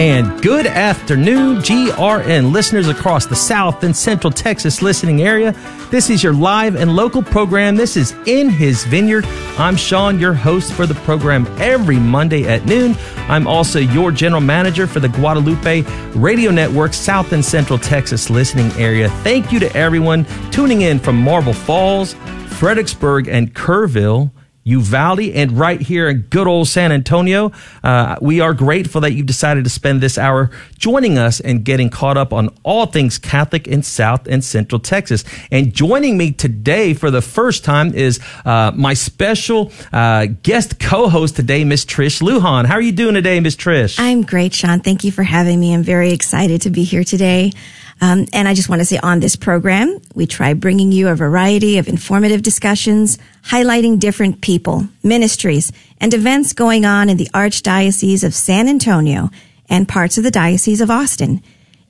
And good afternoon, GRN listeners across the South and Central Texas listening area. This is your live and local program. This is In His Vineyard. I'm Sean, your host for the program every Monday at noon. I'm also your general manager for the Guadalupe Radio Network South and Central Texas listening area. Thank you to everyone tuning in from Marble Falls, Fredericksburg, and Kerrville. Uvalde, and right here in good old San Antonio. Uh, we are grateful that you've decided to spend this hour joining us and getting caught up on all things Catholic in South and Central Texas. And joining me today for the first time is uh, my special uh, guest co-host today, Miss Trish Lujan. How are you doing today, Miss Trish? I'm great, Sean. Thank you for having me. I'm very excited to be here today. Um, and I just want to say on this program, we try bringing you a variety of informative discussions, highlighting different people, ministries, and events going on in the Archdiocese of San Antonio and parts of the Diocese of Austin.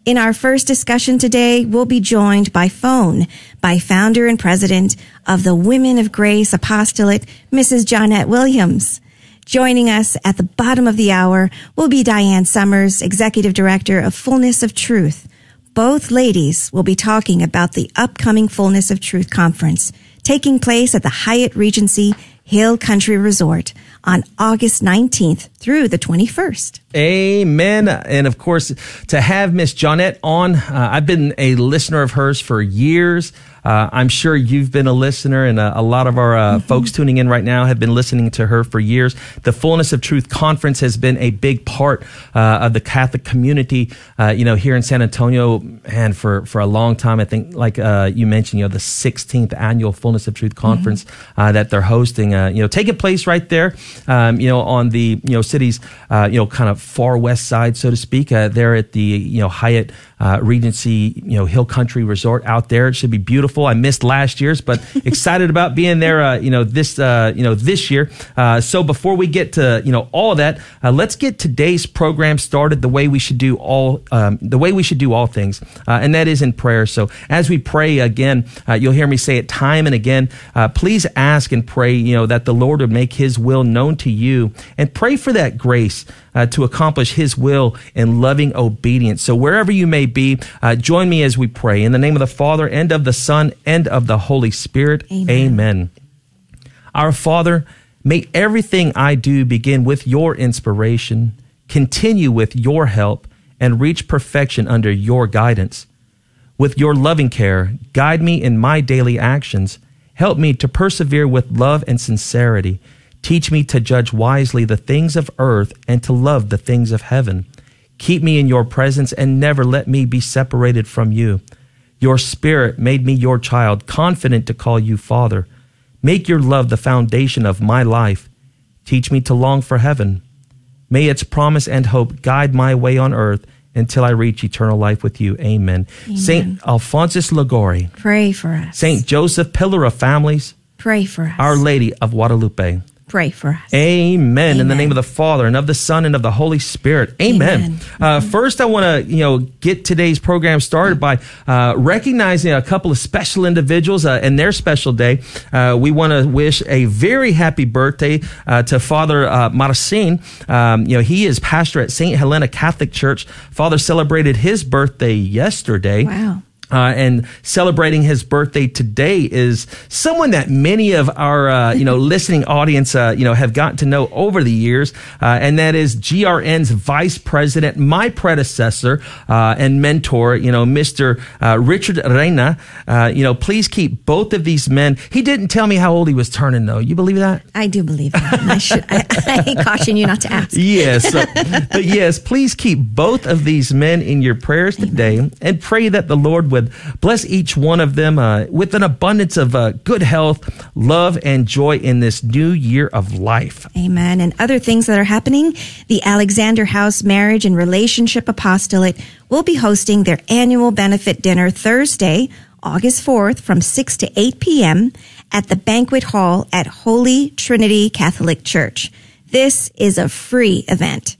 In our first discussion today, we'll be joined by phone by founder and president of the Women of Grace Apostolate, Mrs. Johnnette Williams. Joining us at the bottom of the hour will be Diane Summers, executive director of Fullness of Truth both ladies will be talking about the upcoming Fullness of Truth conference taking place at the Hyatt Regency Hill Country Resort on August 19th through the 21st. Amen. And of course, to have Miss Johnnette on, uh, I've been a listener of hers for years. Uh, I'm sure you've been a listener, and uh, a lot of our uh, mm-hmm. folks tuning in right now have been listening to her for years. The Fullness of Truth Conference has been a big part uh, of the Catholic community, uh, you know, here in San Antonio, and for, for a long time. I think, like uh, you mentioned, you know, the 16th annual Fullness of Truth Conference mm-hmm. that they're hosting, you know, taking place right there, um, you know, on the you know city's you know kind of far west side, so to speak. there at the you know Hyatt Regency, you know, Hill Country Resort out there. It should be beautiful beautiful. I missed last year's, but excited about being there. Uh, you know this. Uh, you know this year. Uh, so before we get to you know all of that, uh, let's get today's program started the way we should do all um, the way we should do all things, uh, and that is in prayer. So as we pray again, uh, you'll hear me say it time and again. please ask and pray. You know that the Lord would make His will known to you, and pray for that grace uh, to accomplish His will in loving obedience. So wherever you may be, uh, join me as we pray in the name of the Father and of the Son and of the Holy Spirit. Amen. Amen. Our Father, may everything I do begin with your inspiration, continue with your help, and reach perfection under your guidance. With your loving care, guide me in my daily actions. Help me to persevere with love and sincerity Teach me to judge wisely the things of earth and to love the things of heaven. Keep me in your presence and never let me be separated from you. Your spirit made me your child, confident to call you Father. Make your love the foundation of my life. Teach me to long for heaven. May its promise and hope guide my way on earth until I reach eternal life with you. Amen. Amen. Saint Alphonsus Liguori. Pray for us. Saint Joseph, pillar of families. Pray for us. Our Lady of Guadalupe pray for us. Amen. Amen. In the name of the Father and of the Son and of the Holy Spirit. Amen. Amen. Uh, first, I want to you know get today's program started by uh, recognizing a couple of special individuals uh, and their special day. Uh, we want to wish a very happy birthday uh, to Father uh, Marcin. Um, you know he is pastor at Saint Helena Catholic Church. Father celebrated his birthday yesterday. Wow. Uh, and celebrating his birthday today is someone that many of our uh, you know listening audience uh, you know have gotten to know over the years, uh, and that is GRN's vice president, my predecessor uh, and mentor, you know, Mr. Uh, Richard Reina. you know, please keep both of these men. He didn't tell me how old he was turning, though. You believe that? I do believe that. I should. I, I, caution you not to ask. Yes, but yes, please keep both of these men in your prayers today, Amen. and pray that the Lord would would bless each one of them uh, with an abundance of uh, good health, love, and joy in this new year of life. Amen. And other things that are happening, the Alexander House Marriage and Relationship Apostolate will be hosting their annual benefit dinner Thursday, August 4th from 6 to 8 p.m. at the banquet hall at Holy Trinity Catholic Church. This is a free event.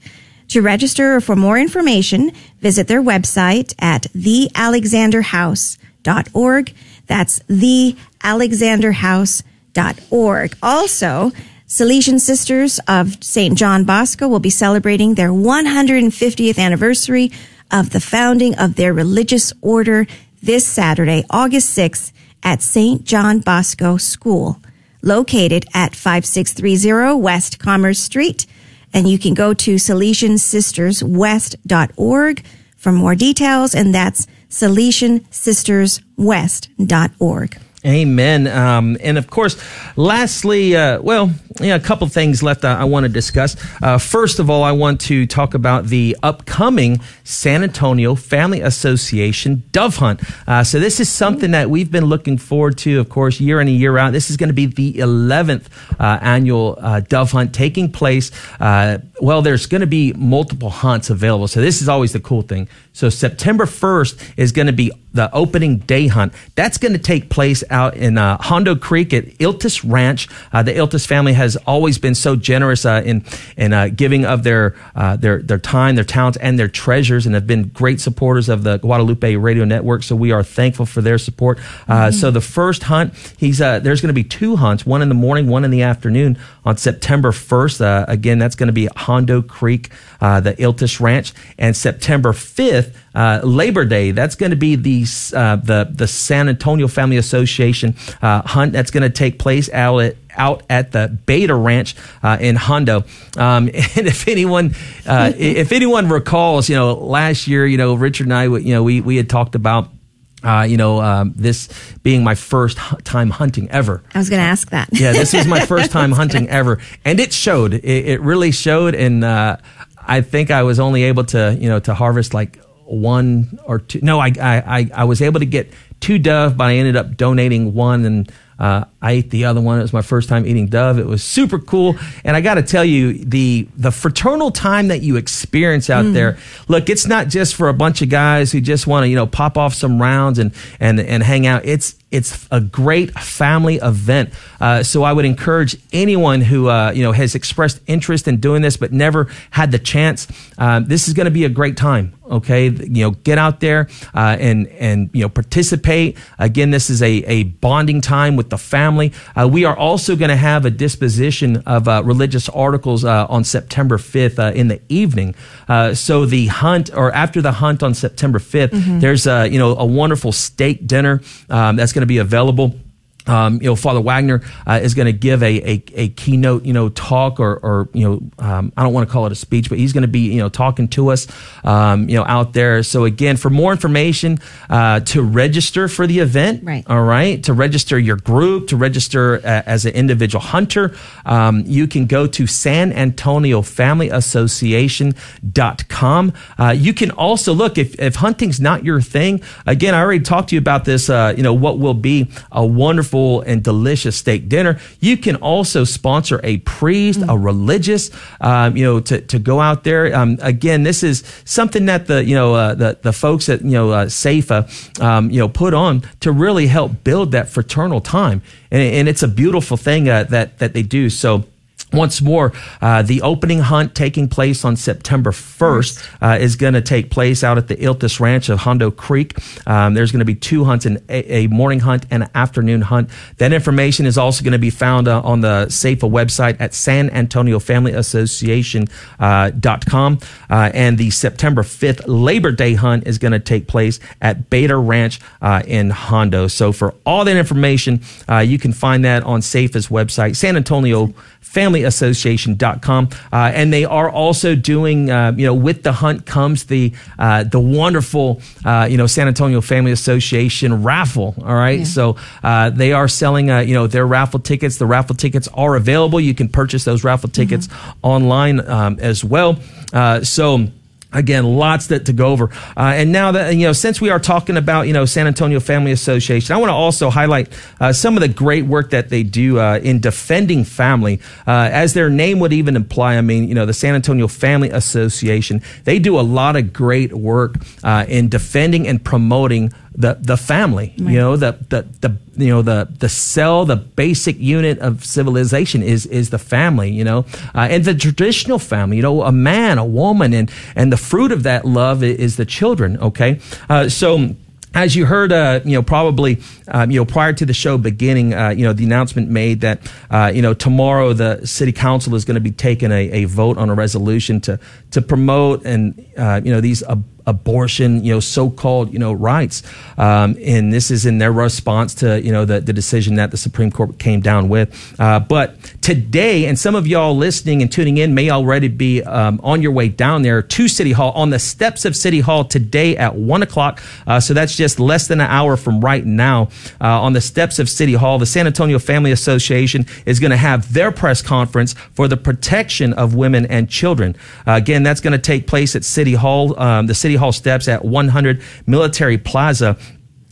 To register or for more information, visit their website at thealexanderhouse.org. That's thealexanderhouse.org. Also, Salesian Sisters of St. John Bosco will be celebrating their 150th anniversary of the founding of their religious order this Saturday, August 6th at St. John Bosco School, located at 5630 West Commerce Street. And you can go to SalesianSistersWest.org for more details, and that's SalesianSistersWest.org. Amen. Um, and of course, lastly, uh, well, yeah, a couple things left I, I want to discuss. Uh, first of all, I want to talk about the upcoming San Antonio Family Association Dove Hunt. Uh, so this is something that we've been looking forward to, of course, year in and year out. This is going to be the 11th uh, annual uh, Dove Hunt taking place. Uh, well, there's going to be multiple hunts available. So this is always the cool thing. So September 1st is going to be the opening day hunt. That's going to take place out in uh, Hondo Creek at Iltis Ranch. Uh, the Iltis family has always been so generous uh, in in uh, giving of their uh, their their time, their talents, and their treasures, and have been great supporters of the Guadalupe Radio Network. So we are thankful for their support. Mm-hmm. So the first hunt, he's there's going to be two hunts, one in the morning, one in the afternoon on September 1st. again, that's going to be Hondo Creek, the Iltis Ranch, and September 5th. Uh, Labor Day. That's going to be the uh, the the San Antonio Family Association uh, hunt that's going to take place out at out at the Beta Ranch uh, in Hondo. Um, and if anyone uh, if anyone recalls, you know, last year, you know, Richard and I, you know, we we had talked about. Uh, you know, um, this being my first time hunting ever. I was going to ask that. yeah, this was my first time hunting ever, and it showed. It, it really showed, and I think I was only able to, you know, to harvest like one or two. No, I, I, I was able to get two dove, but I ended up donating one and uh, I ate the other one. It was my first time eating dove. It was super cool. And I got to tell you, the the fraternal time that you experience out mm. there. Look, it's not just for a bunch of guys who just want to you know pop off some rounds and and and hang out. It's it's a great family event. Uh, so I would encourage anyone who uh, you know has expressed interest in doing this but never had the chance. Uh, this is going to be a great time. Okay, you know, get out there uh, and and you know participate. Again, this is a a bonding time with the family. Uh, we are also going to have a disposition of uh, religious articles on September 5th in the evening. so the hunt or after the hunt on September 5th, mm-hmm. there's a you know a wonderful steak dinner um, that's going going to be available. Um, you know, Father Wagner uh, is going to give a, a, a, keynote, you know, talk or, or you know, um, I don't want to call it a speech, but he's going to be, you know, talking to us, um, you know, out there. So again, for more information, uh, to register for the event, right. all right, to register your group, to register uh, as an individual hunter, um, you can go to San Antonio Family Association.com. Uh, you can also look if, if hunting's not your thing. Again, I already talked to you about this, uh, you know, what will be a wonderful wonderful and delicious steak dinner. You can also sponsor a priest, mm. a religious, um, you know, to, to go out there. Um, again, this is something that the, you know, uh, the, the folks at, you know, uh, SAFA, um, you know, put on to really help build that fraternal time. And, and it's a beautiful thing uh, that, that they do. So, once more, uh, the opening hunt taking place on September 1st uh, is going to take place out at the Iltis Ranch of Hondo Creek. Um, there's going to be two hunts, an, a, a, morning hunt and an afternoon hunt. That information is also going to be found uh, on the SAFA website at San Antonio Family Association.com. Uh, uh, and the September 5th Labor Day hunt is going to take place at Beta Ranch uh, in Hondo. So for all that information, you can find that on SAFA's website, San Antonio familyassociation.com. Uh, and they are also doing, uh, you know, with the hunt comes the, uh, the wonderful, uh, you know, San Antonio Family Association raffle. All right. Yeah. So, uh, they are selling, uh, you know, their raffle tickets. The raffle tickets are available. You can purchase those raffle tickets mm-hmm. online, um, as well. so, Again, lots that to go over. Uh, and now that, you know, since we are talking about, you know, San Antonio Family Association, I want to also highlight uh, some of the great work that they do uh, in defending family. Uh, as their name would even imply, I mean, you know, the San Antonio Family Association, they do a lot of great work uh, in defending and promoting the the family. Right. You know, the, the the you know the the cell, the basic unit of civilization is is the family. You know, uh, and the traditional family. You know, a man, a woman, and and the fruit of that love is the children. Okay, uh, so as you heard, uh, you know, probably, um, you know, prior to the show beginning, uh, you know, the announcement made that, uh, you know, tomorrow the city council is going to be taking a, a vote on a resolution to to promote and, uh, you know, these abortion, you know, so-called, you know, rights. Um, and this is in their response to, you know, the, the decision that the Supreme Court came down with. Uh, but today, and some of y'all listening and tuning in may already be um, on your way down there to City Hall on the steps of City Hall today at one o'clock. Uh, so that's just less than an hour from right now uh, on the steps of City Hall. The San Antonio Family Association is going to have their press conference for the protection of women and children. Uh, again, that's going to take place at City Hall. Um, the City City Hall steps at 100 Military Plaza.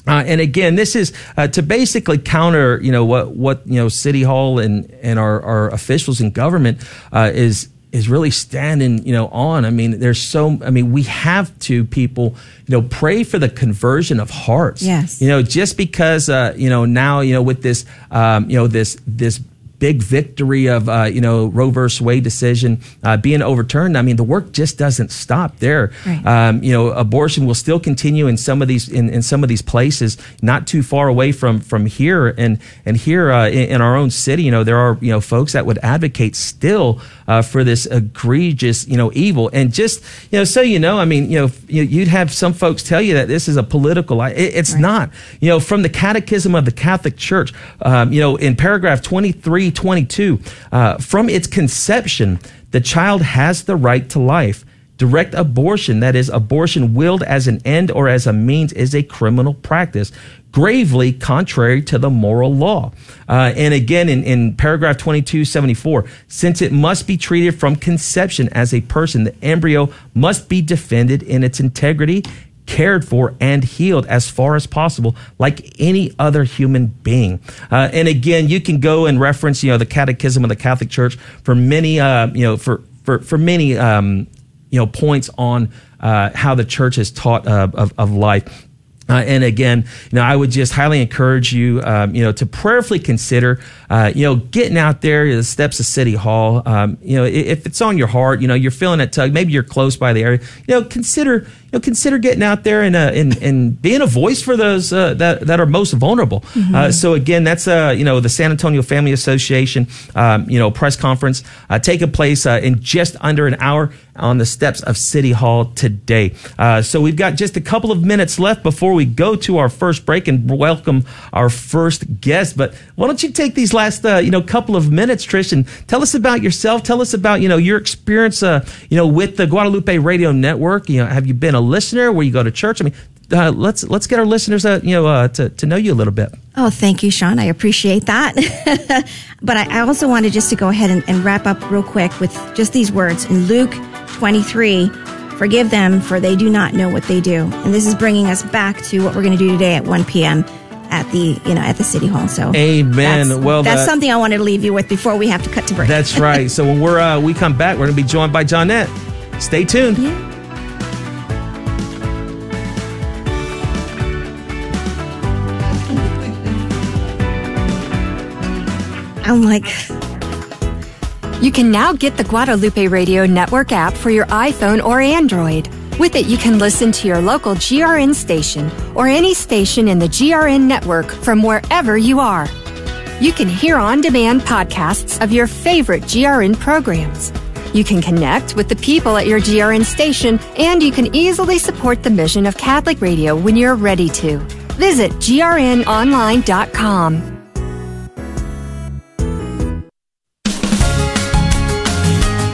Uh, and again, this is uh, to basically counter, you know, what what you know, City Hall and and our, our officials in government uh, is is really standing, you know, on. I mean, there's so. I mean, we have to people, you know, pray for the conversion of hearts. Yes. You know, just because, uh, you know, now, you know, with this, um, you know, this this big victory of uh, you know Roe versus Wade decision uh, being overturned, I mean the work just doesn't stop there. Right. Um, you know, abortion will still continue in some of these in, in some of these places, not too far away from from here, and and here uh, in, in, our own city, you know, there are you know folks that would advocate still uh, for this egregious you know evil, and just you know, so you know, I mean, you know, you'd have some folks tell you that this is a political. It, it's right. not. You know, from the Catechism of the Catholic Church, um, you know, in paragraph twenty three 22. Uh, from its conception, the child has the right to life. Direct abortion, that is, abortion willed as an end or as a means, is a criminal practice, gravely contrary to the moral law. Uh, and again, in, in paragraph 2274, since it must be treated from conception as a person, the embryo must be defended in its integrity cared for and healed as far as possible, like any other human being. Uh, and again, you can go and reference, you know, the Catechism of the Catholic Church for many, uh, you know, for for for many, um, you know, points on uh, how the church has taught uh, of, of life. Uh, and again, you know, I would just highly encourage you, um, you know, to prayerfully consider, uh, you know, getting out there, the steps of City Hall. Um, you know, if it's on your heart, you know, you're feeling that tug, maybe you're close by the area, you know, consider, you know, consider getting out there and uh, and, and being a voice for those uh, that that are most vulnerable. Mm-hmm. Uh, so again, that's uh, you know the San Antonio Family Association, um, you know, press conference uh, taking place uh, in just under an hour on the steps of City Hall today. Uh, so we've got just a couple of minutes left before we go to our first break and welcome our first guest. But why don't you take these last uh, you know couple of minutes, Trish, and tell us about yourself. Tell us about you know your experience uh, you know with the Guadalupe Radio Network. You know, have you been a listener? Where you go to church? I mean, uh, let's let's get our listeners uh, you know uh, to to know you a little bit. Oh, thank you, Sean. I appreciate that. but I, I, also wanted just to go ahead and, and wrap up real quick with just these words in Luke 23. Forgive them, for they do not know what they do. And this is bringing us back to what we're going to do today at 1 p.m at the you know at the city hall. So amen. That's, well, that's that, something I wanted to leave you with before we have to cut to break. That's right. so when we're uh, we come back, we're going to be joined by Johnnette. Stay tuned. Yeah. I'm like. You can now get the Guadalupe Radio Network app for your iPhone or Android. With it, you can listen to your local GRN station or any station in the GRN network from wherever you are. You can hear on demand podcasts of your favorite GRN programs. You can connect with the people at your GRN station, and you can easily support the mission of Catholic Radio when you're ready to. Visit grnonline.com.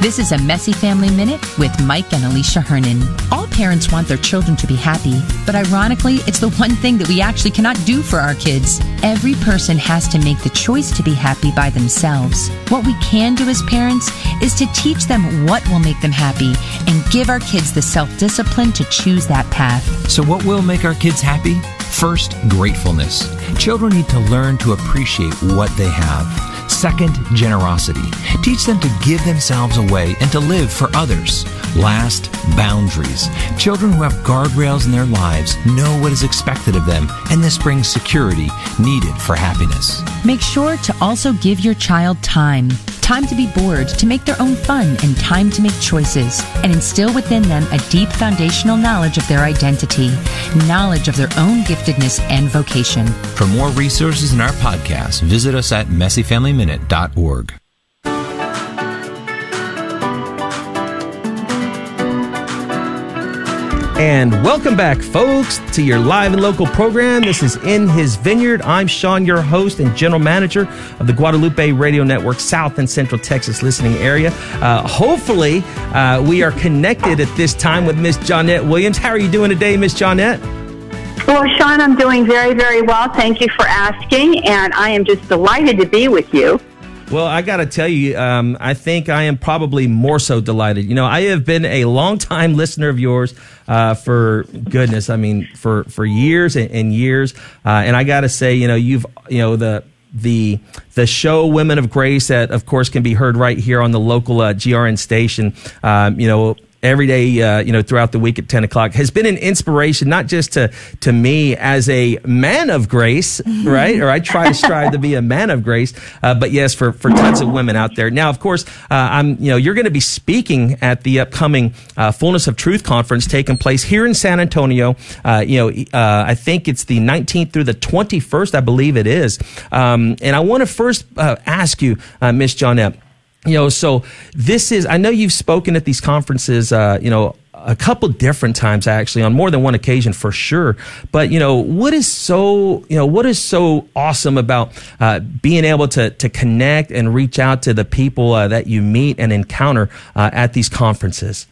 This is a Messy Family Minute with Mike and Alicia Hernon. All parents want their children to be happy, but ironically, it's the one thing that we actually cannot do for our kids. Every person has to make the choice to be happy by themselves. What we can do as parents is to teach them what will make them happy and give our kids the self discipline to choose that path. So, what will make our kids happy? First, gratefulness. Children need to learn to appreciate what they have. Second, generosity. Teach them to give themselves away and to live for others. Last, boundaries. Children who have guardrails in their lives know what is expected of them, and this brings security needed for happiness. Make sure to also give your child time. time to be bored, to make their own fun, and time to make choices, and instill within them a deep foundational knowledge of their identity, knowledge of their own giftedness and vocation. For more resources in our podcast, visit us at messyfamilyminute.org. And welcome back, folks, to your live and local program. This is In His Vineyard. I'm Sean, your host and general manager of the Guadalupe Radio Network South and Central Texas listening area. Uh, hopefully, uh, we are connected at this time with Miss Johnnette Williams. How are you doing today, Miss Johnnette? Well, Sean, I'm doing very, very well. Thank you for asking, and I am just delighted to be with you. Well, I got to tell you, um, I think I am probably more so delighted. You know, I have been a long-time listener of yours uh, for goodness, I mean, for for years and, and years. Uh, and I got to say, you know, you've you know the the the show Women of Grace that of course can be heard right here on the local uh, GRN station. Um, you know, every day, uh, you know, throughout the week at 10 o'clock has been an inspiration, not just to, to me as a man of grace, right? or I try to strive to be a man of grace, uh, but yes, for, for tons of women out there. Now, of course, uh, I'm, you know, you're going to be speaking at the upcoming uh, Fullness of Truth conference taking place here in San Antonio. Uh, you know, uh, I think it's the 19th through the 21st, I believe it is. Um, and I want to first ask you, uh Miss Johnnette, you know, so this is, I know you've spoken at these conferences, uh, you know, a couple different times actually on more than one occasion for sure. But you know what is so you know what is so awesome about uh, being able to to connect and reach out to the people uh, that you meet and encounter uh, at these conferences?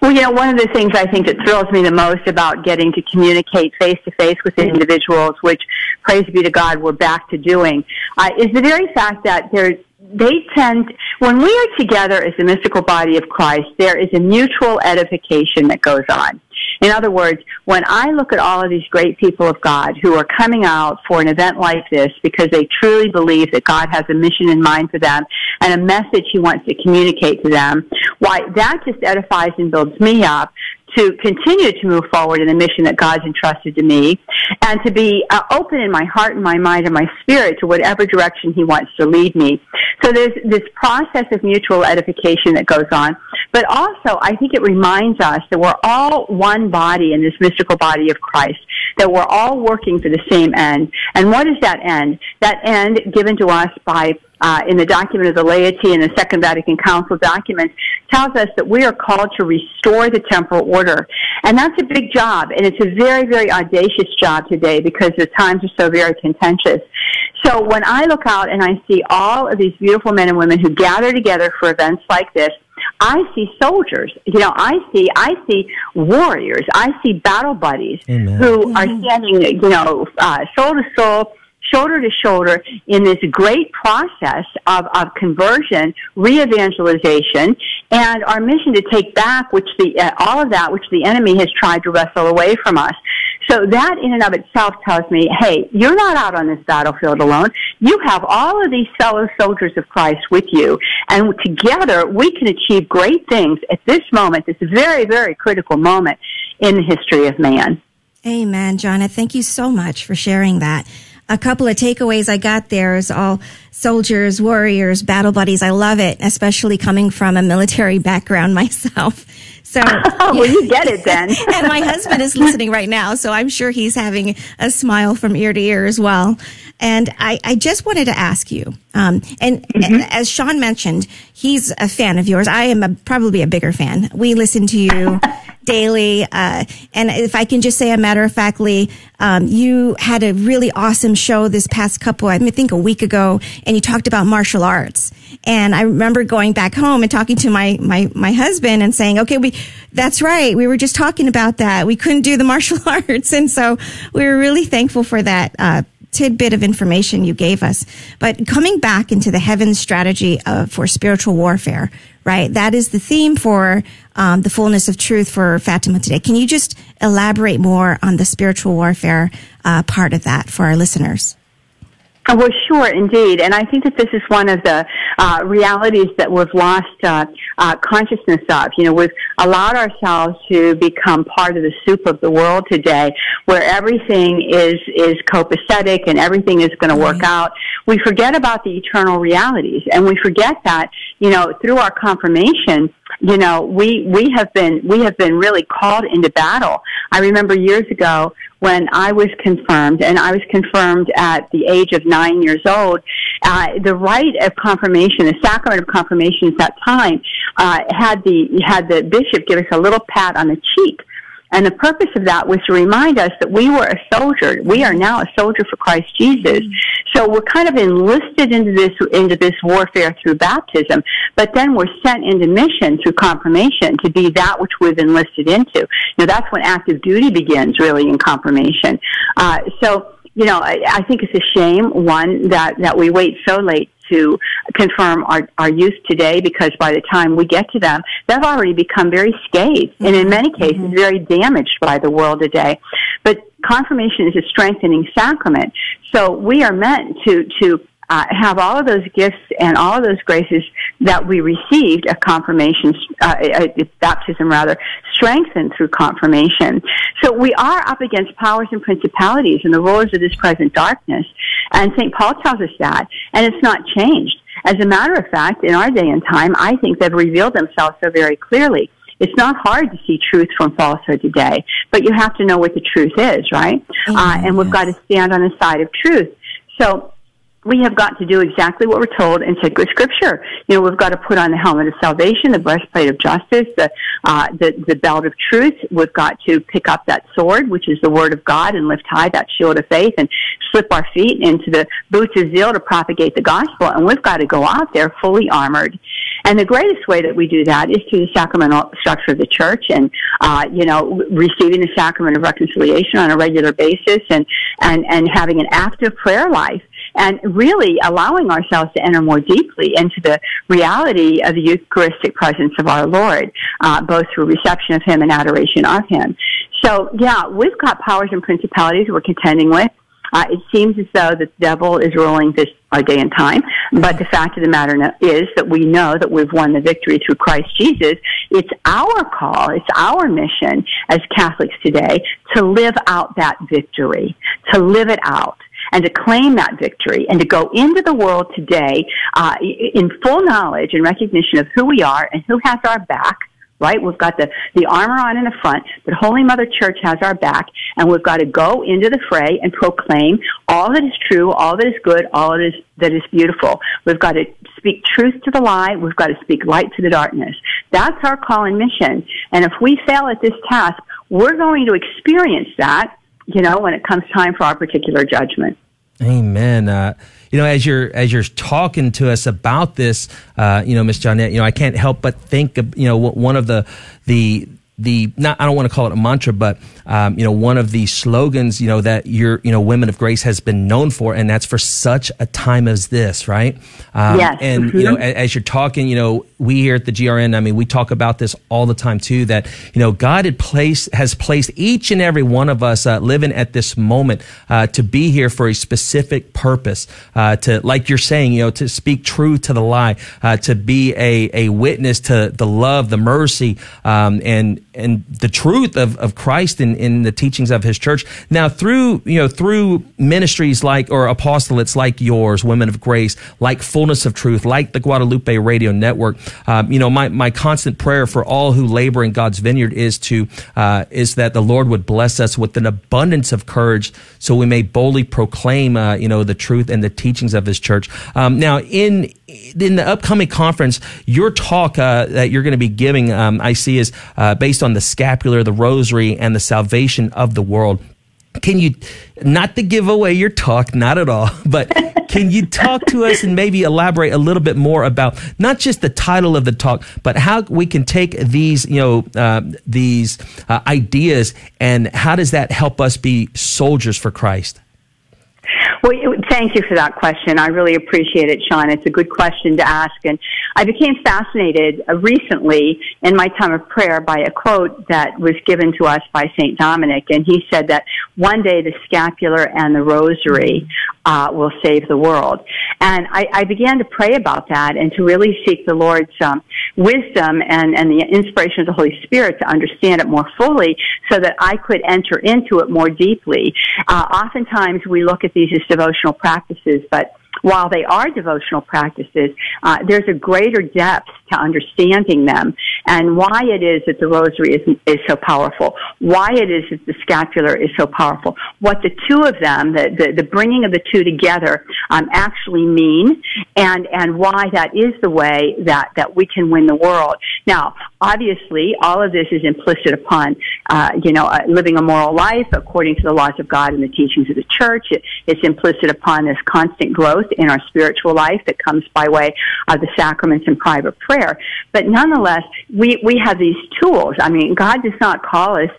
Well, you know, one of the things I think that thrills me the most about getting to communicate face to face with individuals, which praise be to God, we're back to doing, uh, is the very fact that there's they tend, when we are together as the mystical body of Christ, there is a mutual edification that goes on. In other words, when I look at all of these great people of God who are coming out for an event like this because they truly believe that God has a mission in mind for them and a message He wants to communicate to them, why that just edifies and builds me up to continue to move forward in the mission that God's entrusted to me and to be uh, open in my heart and my mind and my spirit to whatever direction he wants to lead me. So there's this process of mutual edification that goes on, but also I think it reminds us that we're all one body in this mystical body of Christ, that we're all working for the same end. And what is that end? That end given to us by uh, in the document of the laity and the Second Vatican Council documents tells us that we are called to restore the temporal order. And that's a big job, and it's a very, very audacious job today because the times are so very contentious. So when I look out and I see all of these beautiful men and women who gather together for events like this, I see soldiers. You know, I see I see warriors. I see battle buddies Amen. who are standing, you know, uh, shoulder to shoulder shoulder to shoulder in this great process of, of conversion, re-evangelization, and our mission to take back which the, uh, all of that which the enemy has tried to wrestle away from us. So that in and of itself tells me, hey, you're not out on this battlefield alone. You have all of these fellow soldiers of Christ with you. And together we can achieve great things at this moment, this very, very critical moment in the history of man. Amen, John. Thank you so much for sharing that a couple of takeaways I got there is all soldiers, warriors, battle buddies. I love it, especially coming from a military background myself. So, oh, well, you get it then. and my husband is listening right now, so I'm sure he's having a smile from ear to ear as well. And I, I just wanted to ask you, um, and mm-hmm. as Sean mentioned, he's a fan of yours. I am a, probably a bigger fan. We listen to you daily. Uh, and if I can just say a matter of factly, um, you had a really awesome show this past couple, I think a week ago, and you talked about martial arts. And I remember going back home and talking to my, my, my husband and saying, okay, we, that's right. We were just talking about that. We couldn't do the martial arts. And so we were really thankful for that, uh, tidbit of information you gave us. But coming back into the heaven strategy of, for spiritual warfare, right? That is the theme for um, the fullness of truth for Fatima today. Can you just elaborate more on the spiritual warfare uh, part of that for our listeners? Oh, well, sure, indeed. And I think that this is one of the uh, realities that we've lost uh, uh, consciousness of. You know, we've allowed ourselves to become part of the soup of the world today, where everything is is copacetic and everything is going to work out. We forget about the eternal realities, and we forget that you know through our confirmation you know, we, we have been, we have been really called into battle. I remember years ago when I was confirmed, and I was confirmed at the age of nine years old, uh, the rite of confirmation, the sacrament of confirmation at that time, uh, had the, had the bishop give us a little pat on the cheek and the purpose of that was to remind us that we were a soldier. We are now a soldier for Christ Jesus. So we're kind of enlisted into this, into this warfare through baptism, but then we're sent into mission through confirmation to be that which we've enlisted into. Now that's when active duty begins really in confirmation. Uh, so, you know, I, I think it's a shame, one, that, that we wait so late to confirm our, our youth today because by the time we get to them, they've already become very scathed and in many cases mm-hmm. very damaged by the world today. But confirmation is a strengthening sacrament. So we are meant to, to uh, have all of those gifts and all of those graces that we received at confirmation, uh, at baptism rather, strengthened through confirmation. So we are up against powers and principalities and the rulers of this present darkness. And St. Paul tells us that. And it's not changed. As a matter of fact, in our day and time, I think they've revealed themselves so very clearly. It's not hard to see truth from falsehood today, but you have to know what the truth is, right? uh, and we've got to stand on the side of truth. So we have got to do exactly what we're told in sacred scripture. You know, we've got to put on the helmet of salvation, the breastplate of justice, the, uh, the, the belt of truth. We've got to pick up that sword, which is the word of God, and lift high that shield of faith and slip our feet into the boots of zeal to propagate the gospel. And we've got to go out there fully armored. And the greatest way that we do that is through the sacramental structure of the church and, uh, you know, receiving the sacrament of reconciliation on a regular basis and, and, and having an active prayer life and really allowing ourselves to enter more deeply into the reality of the Eucharistic presence of our Lord, uh, both through reception of Him and adoration of Him. So, yeah, we've got powers and principalities we're contending with. Uh, it seems as though the devil is ruling this our day and time, but the fact of the matter is that we know that we've won the victory through Christ Jesus. It's our call, it's our mission as Catholics today to live out that victory, to live it out and to claim that victory and to go into the world today uh, in full knowledge and recognition of who we are and who has our back right? We've got the, the armor on in the front, but Holy Mother Church has our back, and we've got to go into the fray and proclaim all that is true, all that is good, all that is, that is beautiful. We've got to speak truth to the lie. We've got to speak light to the darkness. That's our call and mission. And if we fail at this task, we're going to experience that you know, when it comes time for our particular judgment. Amen. Uh, you know, as you're as you're talking to us about this, uh, you know, Miss Johnnette, you know, I can't help but think of you know one of the the the not I don't want to call it a mantra, but um, you know one of the slogans you know that your you know Women of Grace has been known for, and that's for such a time as this, right? Um, yes. And mm-hmm. you know, as, as, you're talking, you know, we here at the GRN, I mean, we talk about this all the time too. That you know, God had placed has placed each and every one of us uh, living at this moment uh, to be here for a specific purpose. Uh, to like you're saying, you know, to speak truth to the lie, uh, to be a a witness to the love, the mercy, um, and and the truth of, of Christ in, in the teachings of his church. Now through, you know, through ministries like, or apostolates like yours, Women of Grace, like Fullness of Truth, like the Guadalupe Radio Network, um, you know, my, my constant prayer for all who labor in God's vineyard is to, uh, is that the Lord would bless us with an abundance of courage so we may boldly proclaim, uh, you know, the truth and the teachings of his church. Um, now in, in the upcoming conference, your talk uh, that you're going to be giving, um, I see, is uh, based on the scapular, the rosary, and the salvation of the world. Can you, not to give away your talk, not at all, but can you talk to us and maybe elaborate a little bit more about not just the title of the talk, but how we can take these, you know, uh, these uh, ideas and how does that help us be soldiers for Christ? Well, thank you for that question. I really appreciate it, Sean. It's a good question to ask. And I became fascinated uh, recently in my time of prayer by a quote that was given to us by St. Dominic. And he said that one day the scapular and the rosary uh, will save the world. And I, I, began to pray about that and to really seek the Lord's um, wisdom and, and the inspiration of the Holy Spirit to understand it more fully so that I could enter into it more deeply. Uh, oftentimes we look at these as devotional practices, but while they are devotional practices, uh, there's a greater depth to understanding them and why it is that the rosary is, is so powerful, why it is that the scapular is so powerful, what the two of them, the, the, the bringing of the two together, um, actually mean, and, and why that is the way that, that we can win the world. Now, obviously, all of this is implicit upon, uh, you know, uh, living a moral life according to the laws of God and the teachings of the church. It, it's implicit upon this constant growth in our spiritual life that comes by way of the sacraments and private prayer. But nonetheless, we, we have these tools. I mean, God does not call us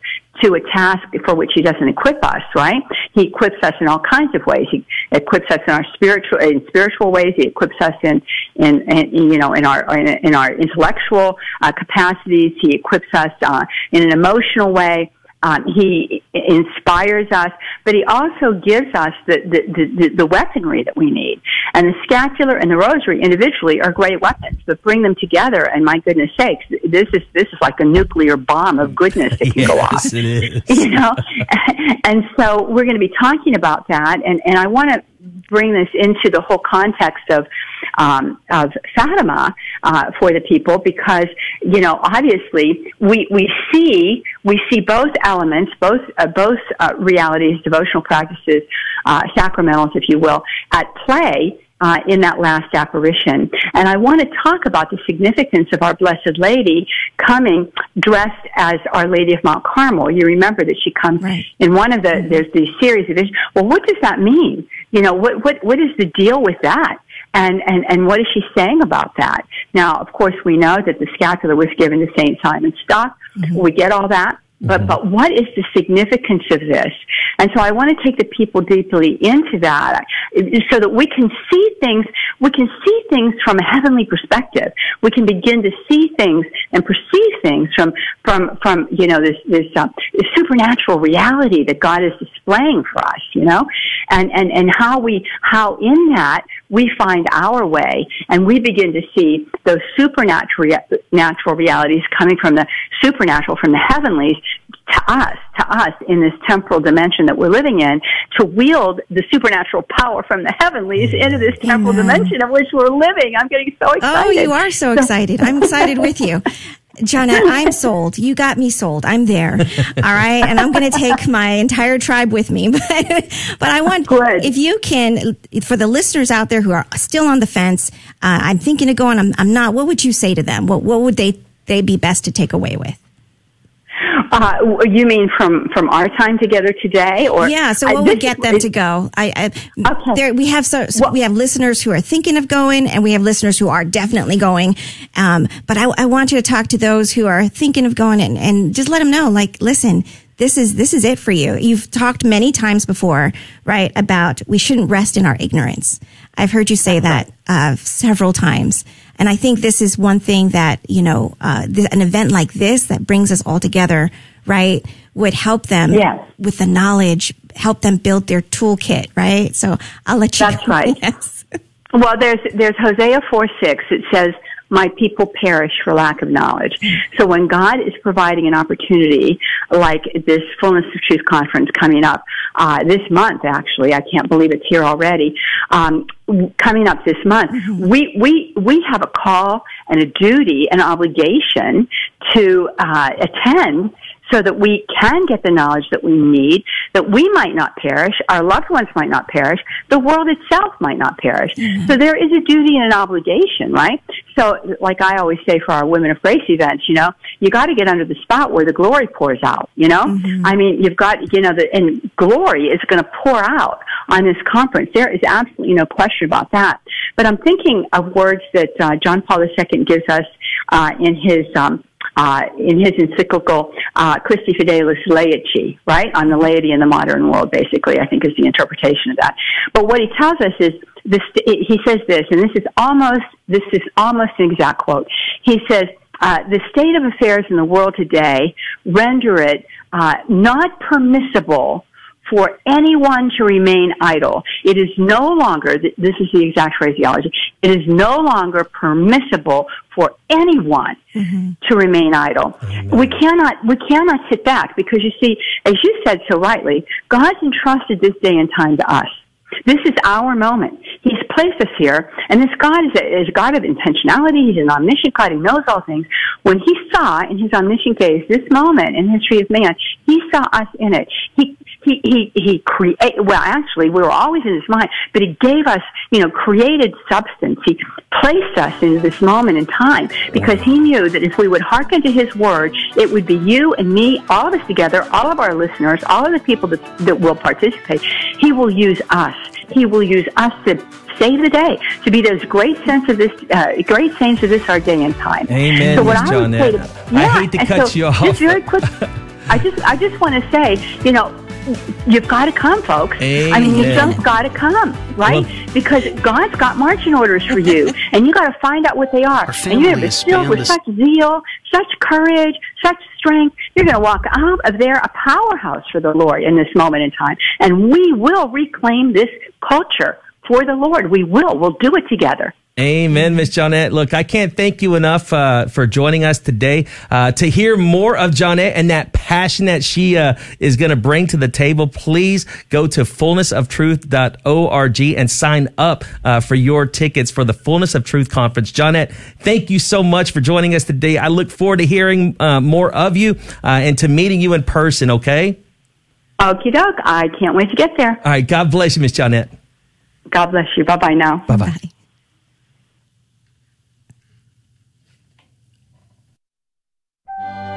to a task for which he doesn't equip us, right? He equips us in all kinds of ways. He equips us in our spiritual, in spiritual ways. He equips us in, in, in you know, in our, in, in our intellectual uh, capacities. He equips us uh, in an emotional way. Um, he inspires us, but he also gives us the, the, the, the, weaponry that we need. And the scapular and the rosary individually are great weapons, but bring them together, and my goodness sakes, this is this is like a nuclear bomb of goodness that can yes, go off. It is. You know, and so we're going to be talking about that, and and I want to bring this into the whole context of um, of Fatima uh, for the people because you know obviously we we see we see both elements, both uh, both uh, realities, devotional practices, uh, sacramentals, if you will, at play uh, in that last apparition. And I want to talk about the significance of our Blessed Lady coming dressed as Our Lady of Mount Carmel. You remember that she comes right. in one of the, mm-hmm. there's these series of visions. Well, what does that mean? You know, what, what, what is the deal with that? And, and, and what is she saying about that? Now, of course, we know that the scapular was given to St. Simon Stock. Mm-hmm. We get all that. But, mm-hmm. but what is the significance of this? And so I want to take the people deeply into that so that we can see things, we can see things from a heavenly perspective. We can begin to see things and perceive things from, from, from, you know, this, this, uh, this supernatural reality that God is displaying for us, you know, and, and, and how we, how in that we find our way and we begin to see those supernatural natural realities coming from the supernatural, from the heavenlies to us, to us in this temporal dimension that we're living in, to wield the supernatural power from the heavenlies into this temporal Amen. dimension of which we're living. I'm getting so excited. Oh, you are so excited. I'm excited with you. Johnnette, I'm sold. You got me sold. I'm there. All right. And I'm going to take my entire tribe with me. But, but I want, Good. if you can, for the listeners out there who are still on the fence, uh, I'm thinking of going, I'm, I'm not, what would you say to them? What, what would they, they be best to take away with? Uh, you mean from from our time together today, or yeah? So what would get them to go? I, I okay. There, we have so, so well, we have listeners who are thinking of going, and we have listeners who are definitely going. Um, but I, I want you to talk to those who are thinking of going, and, and just let them know, like, listen, this is this is it for you. You've talked many times before, right, about we shouldn't rest in our ignorance. I've heard you say that uh, several times. And I think this is one thing that, you know, uh, th- an event like this that brings us all together, right, would help them yes. with the knowledge, help them build their toolkit, right? So I'll let you That's right. Yes. Well, there's, there's Hosea 4 6. It says, my people perish for lack of knowledge. So when God is providing an opportunity like this Fullness of Truth conference coming up uh, this month, actually, I can't believe it's here already. Um, coming up this month, mm-hmm. we we we have a call and a duty, an obligation to uh, attend so that we can get the knowledge that we need, that we might not perish, our loved ones might not perish, the world itself might not perish. Mm-hmm. So there is a duty and an obligation, right? So, like I always say for our Women of Grace events, you know, you got to get under the spot where the glory pours out, you know? Mm-hmm. I mean, you've got, you know, the, and glory is going to pour out on this conference. There is absolutely no question about that. But I'm thinking of words that uh, John Paul II gives us uh, in his um, uh, in his encyclical uh, Christifideles Laici, right, on the laity in the modern world, basically, I think is the interpretation of that. But what he tells us is this, he says this, and this is almost, this is almost an exact quote. He says, uh, the state of affairs in the world today render it uh, not permissible for anyone to remain idle. It is no longer, this is the exact phraseology, it is no longer permissible for anyone mm-hmm. to remain idle. Amen. We cannot, we cannot sit back because you see, as you said so rightly, God's entrusted this day and time to us. This is our moment. He's placed us here, and this God is a, is a God of intentionality. He's an omniscient God. He knows all things. When He saw in His omniscient gaze this moment in history of man, He saw us in it. He he he he create well actually we were always in his mind but he gave us you know created substance he placed us in this moment in time because he knew that if we would hearken to his word it would be you and me all of us together all of our listeners all of the people that, that will participate he will use us he will use us to save the day, to be those great saints of this, uh, great saints of this our day and time. Amen, so what I would say, to, yeah, I hate to cut so you off. Just very quick, I just, I just want to say, you know, you've got to come, folks. Amen. I mean, you just got to come, right? Well, because God's got marching orders for you, and you got to find out what they are. And you're going to be filled with such zeal, such courage, such strength. You're going to walk out of there a powerhouse for the Lord in this moment in time, and we will reclaim this culture for the Lord. We will. We'll do it together. Amen, Miss Johnnette. Look, I can't thank you enough uh, for joining us today. Uh, to hear more of Johnnette and that passion that she uh, is going to bring to the table, please go to fullnessoftruth.org and sign up uh, for your tickets for the Fullness of Truth Conference. Johnnette, thank you so much for joining us today. I look forward to hearing uh, more of you uh, and to meeting you in person, okay? Okie doke. I can't wait to get there. All right. God bless you, Miss Johnnette. God bless you. Bye bye now. Bye bye.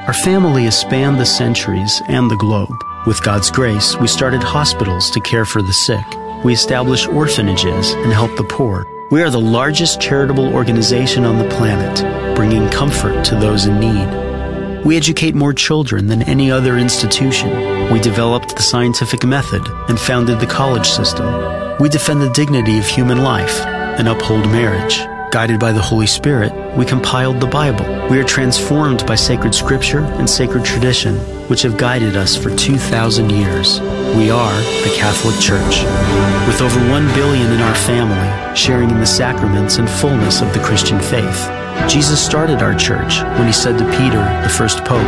Our family has spanned the centuries and the globe. With God's grace, we started hospitals to care for the sick. We established orphanages and helped the poor. We are the largest charitable organization on the planet, bringing comfort to those in need. We educate more children than any other institution. We developed the scientific method and founded the college system. We defend the dignity of human life and uphold marriage. Guided by the Holy Spirit, we compiled the Bible. We are transformed by sacred scripture and sacred tradition, which have guided us for 2,000 years. We are the Catholic Church. With over 1 billion in our family, sharing in the sacraments and fullness of the Christian faith. Jesus started our church when he said to Peter, the first pope,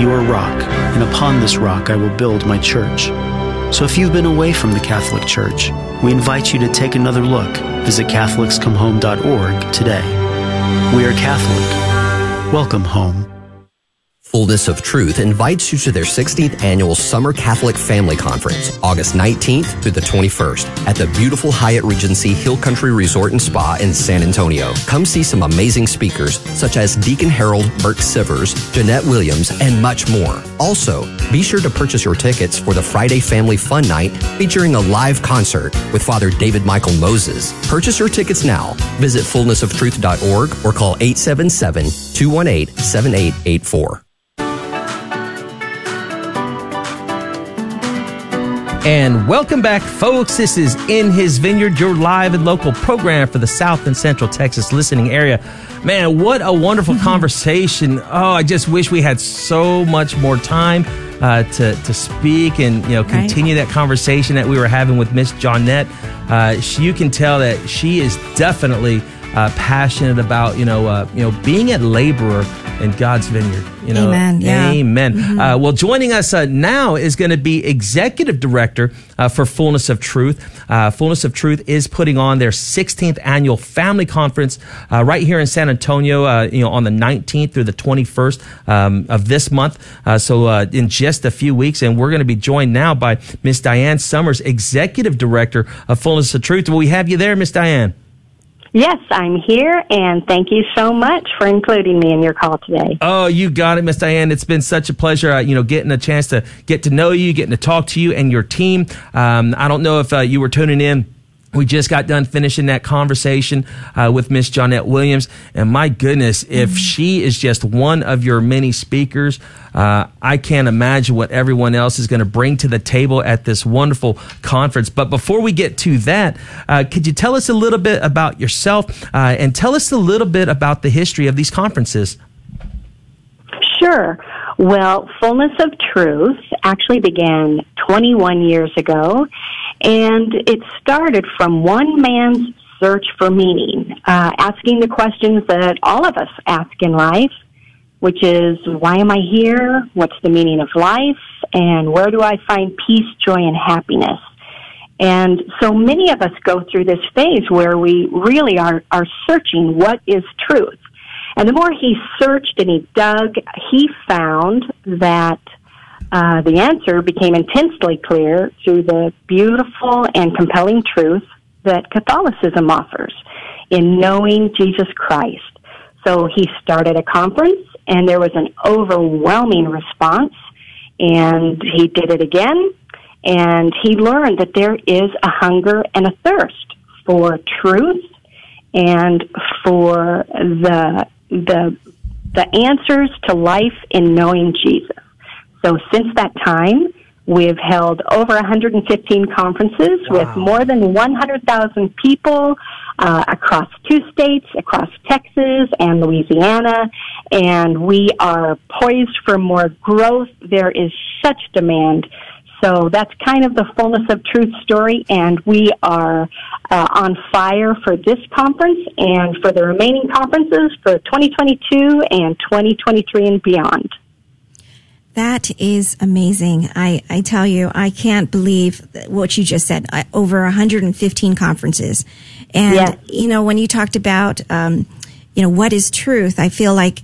You are rock, and upon this rock I will build my church. So if you've been away from the Catholic Church, we invite you to take another look. Visit CatholicsComeHome.org today. We are Catholic. Welcome home. Fullness of Truth invites you to their 16th annual Summer Catholic Family Conference, August 19th through the 21st at the beautiful Hyatt Regency Hill Country Resort and Spa in San Antonio. Come see some amazing speakers such as Deacon Harold Burke Sivers, Johnnette Williams, and much more. Also, be sure to purchase your tickets for the Friday Family Fun Night featuring a live concert with Father David Michael Moses. Purchase your tickets now. Visit fullnessoftruth.org or call 877 218 7884. And welcome back, folks. This is In His Vineyard, your live and local program for the South and Central Texas listening area. Man, what a wonderful conversation. Oh, I just wish we had so much more time uh, to, to speak and, you know, continue right. that conversation that we were having with Miss Johnnette. Uh, she, you can tell that she is definitely uh, passionate about, you know, uh, you know, being a laborer in God's vineyard. You know, amen. Yeah. Amen. Mm-hmm. Uh, well, joining us uh, now is going to be executive director uh, for Fullness of Truth. Uh, Fullness of Truth is putting on their 16th annual family conference uh, right here in San Antonio. Uh, you know, on the 19th through the 21st um, of this month. so in just a few weeks, and we're going to be joined now by Miss Diane Summers, executive director of Fullness of Truth. Will we have you there, Miss Diane? Yes, I'm here, and thank you so much for including me in your call today. Oh, you got it, Miss Diane. It's been such a pleasure, uh, you know, getting a chance to get to know you, getting to talk to you and your team. Um, I don't know if uh, you were tuning in We just got done finishing that conversation uh, with Miss Johnnette Williams, and my goodness, if mm-hmm. she is just one of your many speakers, uh, I can't imagine what everyone else is going to bring to the table at this wonderful conference. But before we get to that, uh, could you tell us a little bit about yourself uh, and tell us a little bit about the history of these conferences? Sure. Well, Fullness of Truth actually began 21 years ago, and it started from one man's search for meaning, uh, asking the questions that all of us ask in life, which is, why am I here? What's the meaning of life? And where do I find peace, joy, and happiness? And so many of us go through this phase where we really are, are searching what is truth. And the more he searched and he dug, he found that uh, the answer became intensely clear through the beautiful and compelling truth that Catholicism offers in knowing Jesus Christ. So he started a conference, and there was an overwhelming response, and he did it again, and he learned that there is a hunger and a thirst for truth and for the the the answers to life in knowing Jesus. So since that time, we've held over 115 conferences wow. with more than 100,000 people uh, across two states, across Texas and Louisiana, and we are poised for more growth. There is such demand so that's kind of the fullness of truth story, and we are uh, on fire for this conference and for the remaining conferences for 2022 and 2023 and beyond. That is amazing. I, I tell you, I can't believe what you just said. I, over 115 conferences. And, yes. you know, when you talked about, um, you know, what is truth, I feel like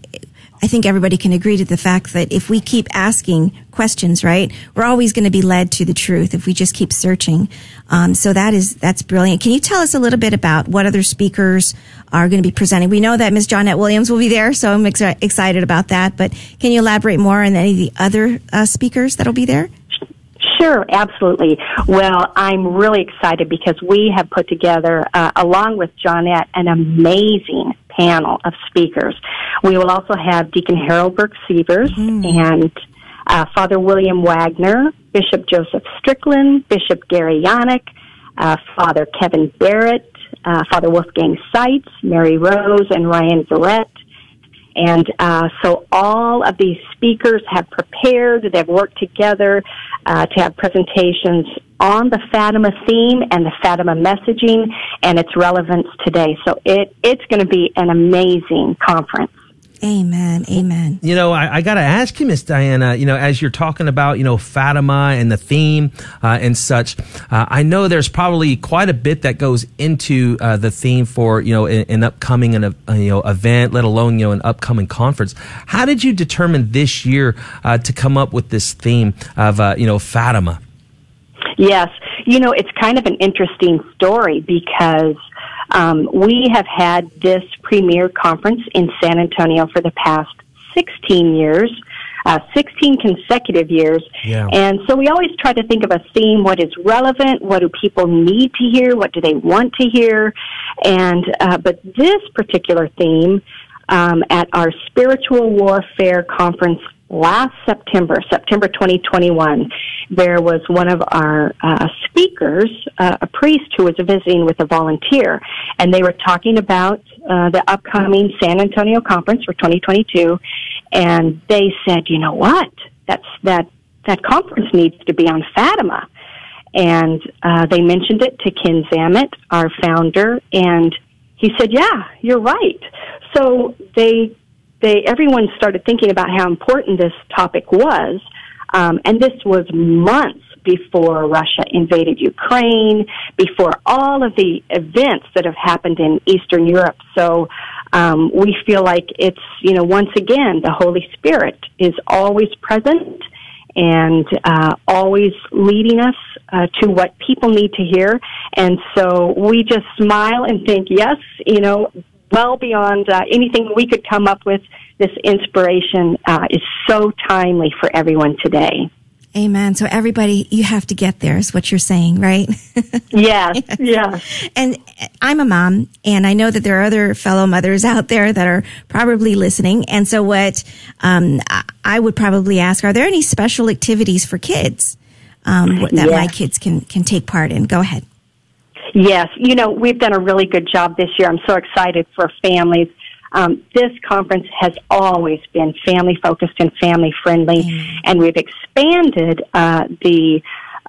I think everybody can agree to the fact that if we keep asking questions, right, we're always going to be led to the truth if we just keep searching. Um, so that is that's brilliant. Can you tell us a little bit about what other speakers are going to be presenting? We know that Ms. Johnnette Williams will be there, so I'm ex- excited about that. But can you elaborate more on any of the other uh, speakers that'll be there? Sure, absolutely. Well, I'm really excited because we have put together, uh, along with Johnnette, an amazing panel of speakers. We will also have Deacon Harold Burke Sivers mm. and uh, Father William Wagner, Bishop Joseph Strickland, Bishop Gary Janak, uh, Father Kevin Barrett, uh, Father Wolfgang Seitz, Mary Rose, and Ryan Verret. And uh, so all of these speakers have prepared, they've worked together uh, to have presentations on the Fatima theme and the Fatima messaging and its relevance today. So it, it's going to be an amazing conference. Amen. Amen. You know, I, I got to ask you, Miss Diana, you know, as you're talking about, you know, Fatima and the theme uh, and such, uh, I know there's probably quite a bit that goes into uh, the theme for, you know, an, an upcoming an, uh, you know, event, let alone, you know, an upcoming conference. How did you determine this year uh, to come up with this theme of, uh, you know, Fatima? Yes. You know, it's kind of an interesting story because um, we have had this premier conference in San Antonio for the past 16 years. Uh, 16 consecutive years. Yeah. And so we always try to think of a theme, what is relevant, what do people need to hear, what do they want to hear. And, uh, but this particular theme, um, at our spiritual warfare conference last September, September 2021, there was one of our uh, speakers, uh, a priest who was visiting with a volunteer, and they were talking about uh, the upcoming San Antonio conference for 2022, and they said, you know what, that's that that conference needs to be on Fatima. And uh, they mentioned it to Ken Zammit, our founder, and he said, "Yeah, you're right." So they they everyone started thinking about how important this topic was, um, and this was months before Russia invaded Ukraine, before all of the events that have happened in Eastern Europe. So um, we feel like it's you know once again the Holy Spirit is always present and uh, always leading us uh, to what people need to hear. And so we just smile and think, yes, you know, well beyond uh, anything we could come up with. This inspiration uh, is so timely for everyone today. Amen. So everybody, you have to get there is what you're saying, right? yes, yeah. And I'm a mom and I know that there are other fellow mothers out there that are probably listening. And so what, um, I would probably ask, are there any special activities for kids, um, that yes. my kids can, can take part in? Go ahead. Yes. You know, we've done a really good job this year. I'm so excited for families um, this conference has always been family focused and family friendly, mm. and we've expanded uh, the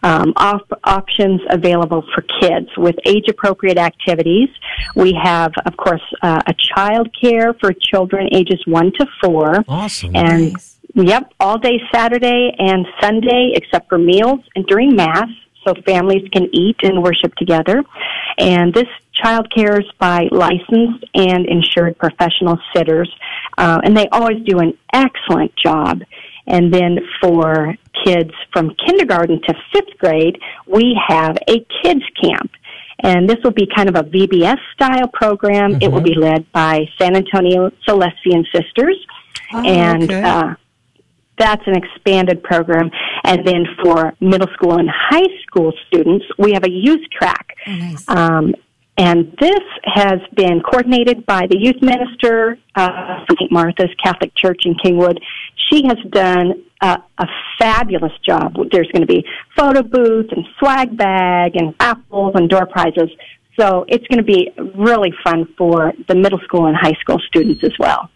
um, op- options available for kids with age appropriate activities. We have, of course, uh, a child care for children ages one to four. Awesome. And nice. Yep, all day Saturday and Sunday, except for meals and during Mass, so families can eat and worship together. And this child care is by licensed and insured professional sitters, uh, and they always do an excellent job. And then for kids from kindergarten to fifth grade, we have a kids camp. And this will be kind of a VBS style program. Mm-hmm. It will be mm-hmm. led by San Antonio Salesian Sisters. Oh, and okay. uh, that's an expanded program. And then for middle school and high school students, we have a youth track. Oh, nice. um, and this has been coordinated by the youth minister uh, St. Martha's Catholic Church in Kingwood. She has done uh, a fabulous job. There's going to be photo booth and swag bag and apples and door prizes. So it's going to be really fun for the middle school and high school students as well.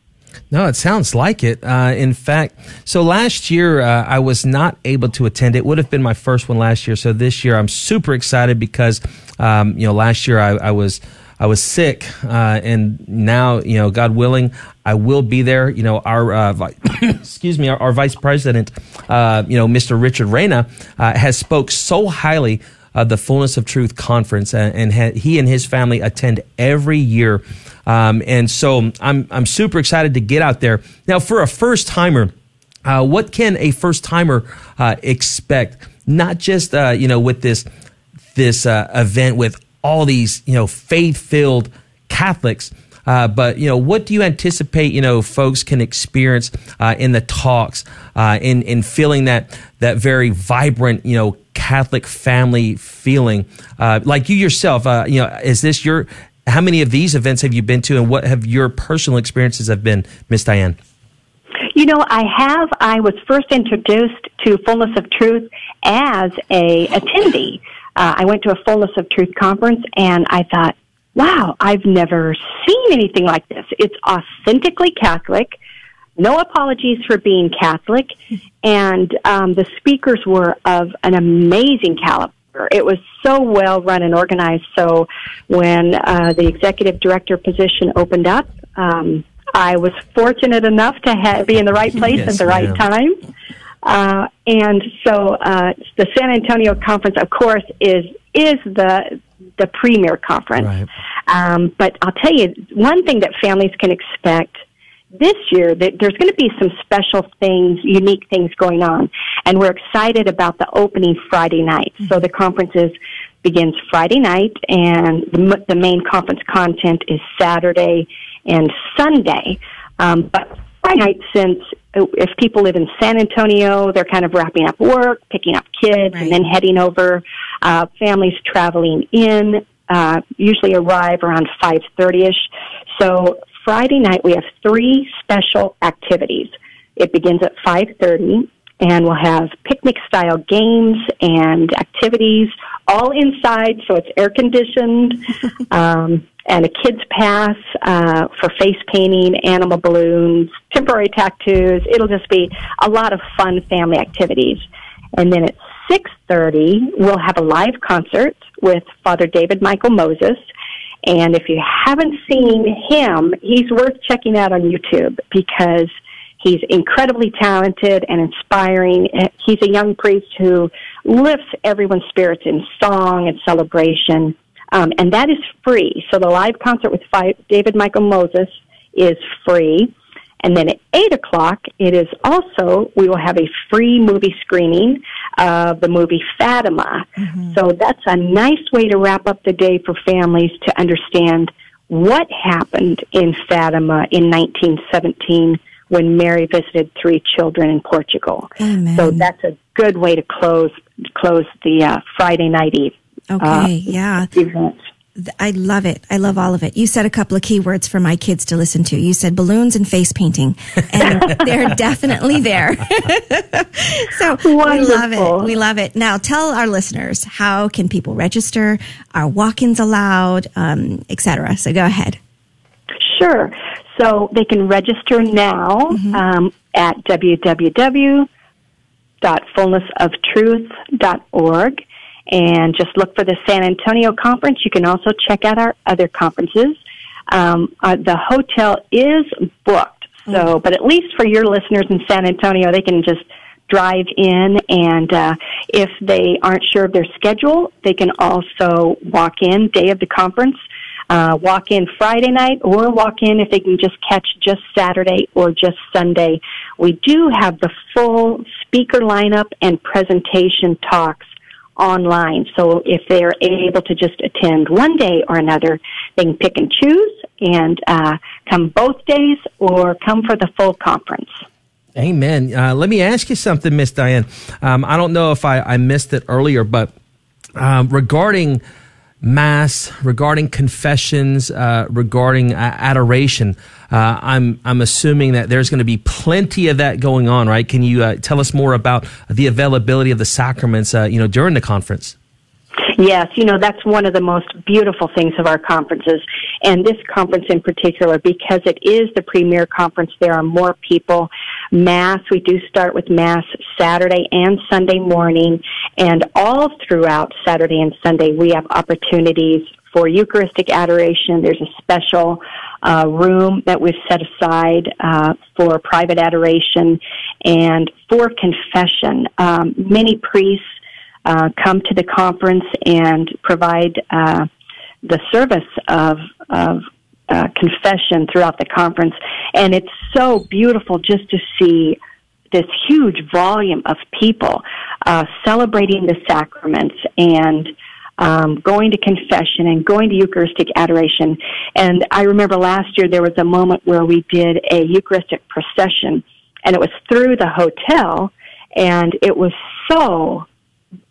No, it sounds like it. Uh, in fact, so last year uh, I was not able to attend. It would have been my first one last year. So this year I'm super excited because, um, you know, last year I, I was I was sick, uh, and now you know, God willing, I will be there. You know, our uh, vi- excuse me, our, our vice president, uh, you know, Mr. Richard Reyna, uh, has spoke so highly of the Fullness of Truth conference, and, and ha- he and his family attend every year. Um, and so I'm, I'm super excited to get out there. Now, for a first timer, uh, what can a first timer uh, expect? Not just, uh, you know, with this, this uh, event with all these, you know, faith filled Catholics. Uh, but you know, what do you anticipate? You know, folks can experience uh, in the talks, uh, in in feeling that that very vibrant, you know, Catholic family feeling. Uh, like you yourself, uh, you know, is this your how many of these events have you been to, and what have your personal experiences have been, Miss Diane? You know, I have. I was first introduced to Fullness of Truth as a attendee. Uh, I went to a Fullness of Truth conference, and I thought, "Wow, I've never seen anything like this. It's authentically Catholic." no apologies for being Catholic, and um, the speakers were of an amazing caliber. It was so well run and organized. So when uh, the executive director position opened up, um, I was fortunate enough to ha- be in the right place yes, at the right time. Uh, and so uh, the San Antonio conference, of course, is is the the premier conference. Right. Um, but I'll tell you one thing that families can expect this year that there's going to be some special things, unique things going on, and we're excited about the opening Friday night. So the conferences begins Friday night, and the, the main conference content is Saturday and Sunday. Um, but Friday night, since if people live in San Antonio, they're kind of wrapping up work, picking up kids, right. and then heading over. Uh, families traveling in uh, usually arrive around five thirty ish. So Friday night we have three special activities. It begins at 5:30 and we'll have picnic style games and activities all inside so it's air conditioned um, and a kids pass uh, for face painting animal balloons temporary tattoos it'll just be a lot of fun family activities and then at 6.30 we'll have a live concert with father david michael moses and if you haven't seen him, he's worth checking out on YouTube because he's incredibly talented and inspiring. He's a young priest who lifts everyone's spirits in song and celebration. Um, and that is free. So the live concert with David Michael Moses is free. And then at 8 o'clock, it is also, we will have a free movie screening of the movie Fatima. Mm-hmm. So that's a nice way to wrap up the day for families to understand what happened in Fatima in 1917 when Mary visited three children in Portugal. Amen. So that's a good way to close close the uh, Friday night eve. Okay, uh, yeah. Events. I love it. I love all of it. You said a couple of keywords for my kids to listen to. You said balloons and face painting, and they're definitely there. so we love it. We love it. Now, tell our listeners how can people register? Are walk-ins allowed, um, etc. So go ahead. Sure. So they can register now um, at www.fullnessoftruth.org and just look for the San Antonio conference. You can also check out our other conferences. Um, uh, the hotel is booked, so but at least for your listeners in San Antonio, they can just drive in and uh, if they aren't sure of their schedule, they can also walk in day of the conference uh, walk in Friday night or walk in if they can just catch just Saturday or just Sunday. We do have the full speaker lineup and presentation talks online. So if they're able to just attend one day or another, they can pick and choose and uh, come both days or come for the full conference. Amen. Uh, let me ask you something, Miss Diane. Um, I don't know if I, I missed it earlier, but um, regarding mass, regarding confessions, uh, regarding uh, adoration, uh, I'm I'm assuming that there's going to be plenty of that going on, right? Can you uh, tell us more about the availability of the sacraments, uh, you know, during the conference? Yes, you know, that's one of the most beautiful things of our conferences. And this conference in particular, because it is the premier conference, there are more people. Mass, we do start with Mass Saturday and Sunday morning. And all throughout Saturday and Sunday, we have opportunities for Eucharistic adoration. There's a special uh, room that we've set aside uh, for private adoration and for confession. Um, many priests uh, come to the conference and provide uh, the service of of uh, confession throughout the conference, and it's so beautiful just to see this huge volume of people uh, celebrating the sacraments and um, going to confession and going to Eucharistic adoration. And I remember last year there was a moment where we did a Eucharistic procession, and it was through the hotel, and it was so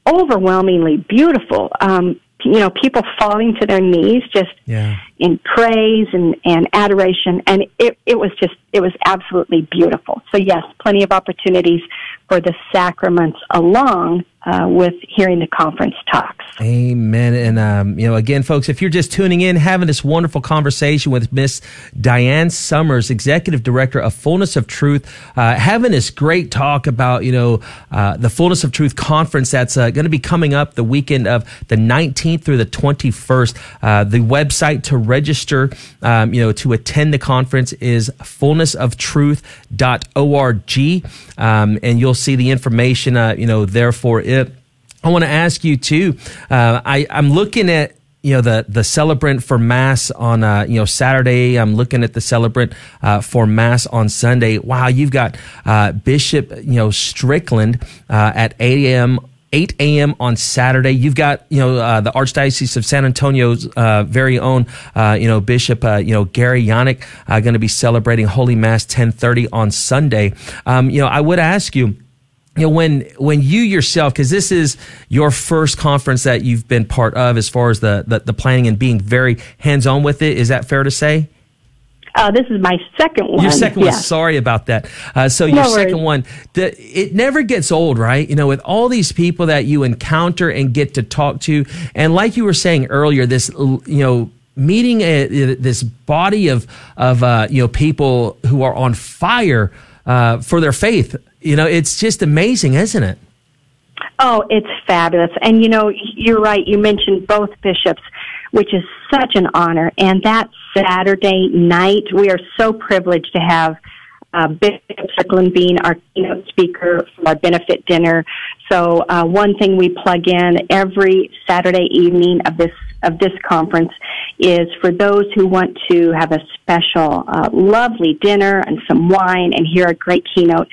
overwhelmingly beautiful. Um, you know, people falling to their knees just Yeah. In praise and, and adoration. And it, it was just, it was absolutely beautiful. So yes, plenty of opportunities for the sacraments along uh, with hearing the conference talks. Amen. And, um, you know, again, folks, if you're just tuning in, having this wonderful conversation with Miss Diane Summers, Executive Director of Fullness of Truth, uh, having this great talk about, you know, uh, the Fullness of Truth conference that's uh, going to be coming up the weekend of the 19th through the 21st. Uh, the website to register, um, you know, to attend the conference is fullnessoftruth.org. Um, and you'll see the information, uh, you know, there for it. I want to ask you too. Uh, I, I'm looking at you know the the celebrant for mass on uh, you know Saturday. I'm looking at the celebrant uh, for mass on Sunday. Wow, you've got uh, Bishop you know Strickland uh, at 8 a.m. 8 a.m. on Saturday. You've got, you know, uh, the Archdiocese of San Antonio's uh, very own, uh, you know, Bishop, uh, you know, Gary Janak, uh, going to be celebrating Holy Mass 1030 on Sunday. Um, you know, I would ask you, you know when when you yourself because this is your first conference that you've been part of as far as the, the the planning and being very hands on with it is that fair to say Uh, this is my second one. your second yes. one sorry about that uh, so your worries. second one the, it never gets old right you know with all these people that you encounter and get to talk to and like you were saying earlier this you know meeting a, this body of of uh, you know people who are on fire uh, for their faith you know it's just amazing isn't it Oh, it's fabulous. And you know, you're right. You mentioned both bishops, which is such an honor. And that Saturday night, we are so privileged to have uh, Bishop Strickland being our keynote speaker for our benefit dinner. So uh, one thing we plug in every Saturday evening of this of this conference is for those who want to have a special, uh, lovely dinner and some wine and hear a great keynote.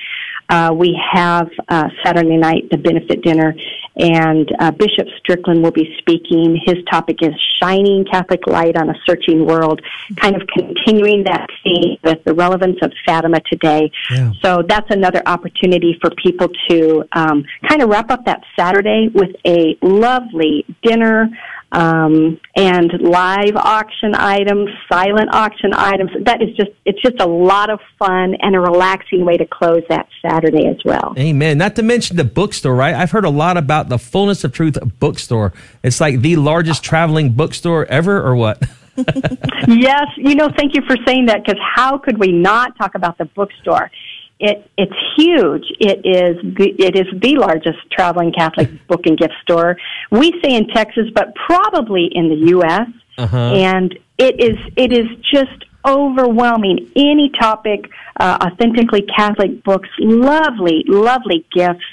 Uh, we have uh, Saturday night the benefit dinner and uh, Bishop Strickland will be speaking. His topic is Shining Catholic Light on a Searching World, kind of continuing that theme with the relevance of Fatima today. Yeah. So that's another opportunity for people to um, kind of wrap up that Saturday with a lovely dinner um, and live auction items, silent auction items. That is just, it's just a lot of fun and a relaxing way to close that Saturday as well. Amen. Not to mention the bookstore, right? I've heard a lot about the Fullness of Truth bookstore. It's like the largest traveling bookstore ever, or what? yes, you know, thank you for saying that because how could we not talk about the bookstore? It it's huge. It is it is the largest traveling Catholic book and gift store. We say in Texas, but probably in the U.S. Uh-huh. And it is it is just overwhelming. Any topic, uh, authentically Catholic books, lovely, lovely gifts.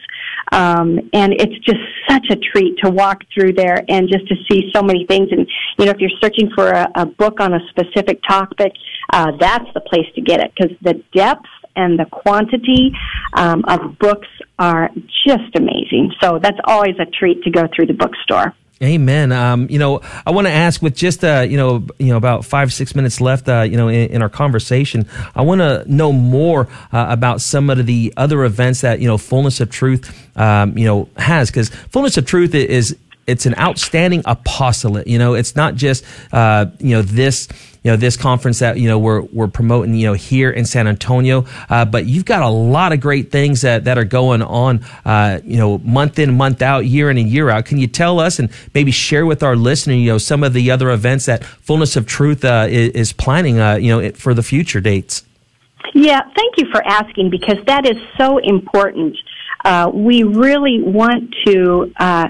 Um, and it's just such a treat to walk through there and just to see so many things. And you know, if you're searching for a, a book on a specific topic, uh, that's the place to get it because the depth and the quantity um, of books are just amazing. So that's always a treat to go through the bookstore. Amen. Um, you know, I want to ask with just uh, you know, you know, about five six minutes left, uh, you know, in, in, our conversation, I want to know more uh, about some of the other events that you know, Fullness of Truth, um, you know, has because Fullness of Truth is it's an outstanding apostolate. You know, it's not just uh, you know this you know this conference that you know we're we're promoting you know here in San Antonio, uh, but you've got a lot of great things that that are going on uh, you know month in month out, year in and year out. Can you tell us and maybe share with our listener you know some of the other events that Fullness of Truth uh, is, is, planning uh, you know for the future dates? Yeah, thank you for asking because that is so important. Uh, we really want to uh,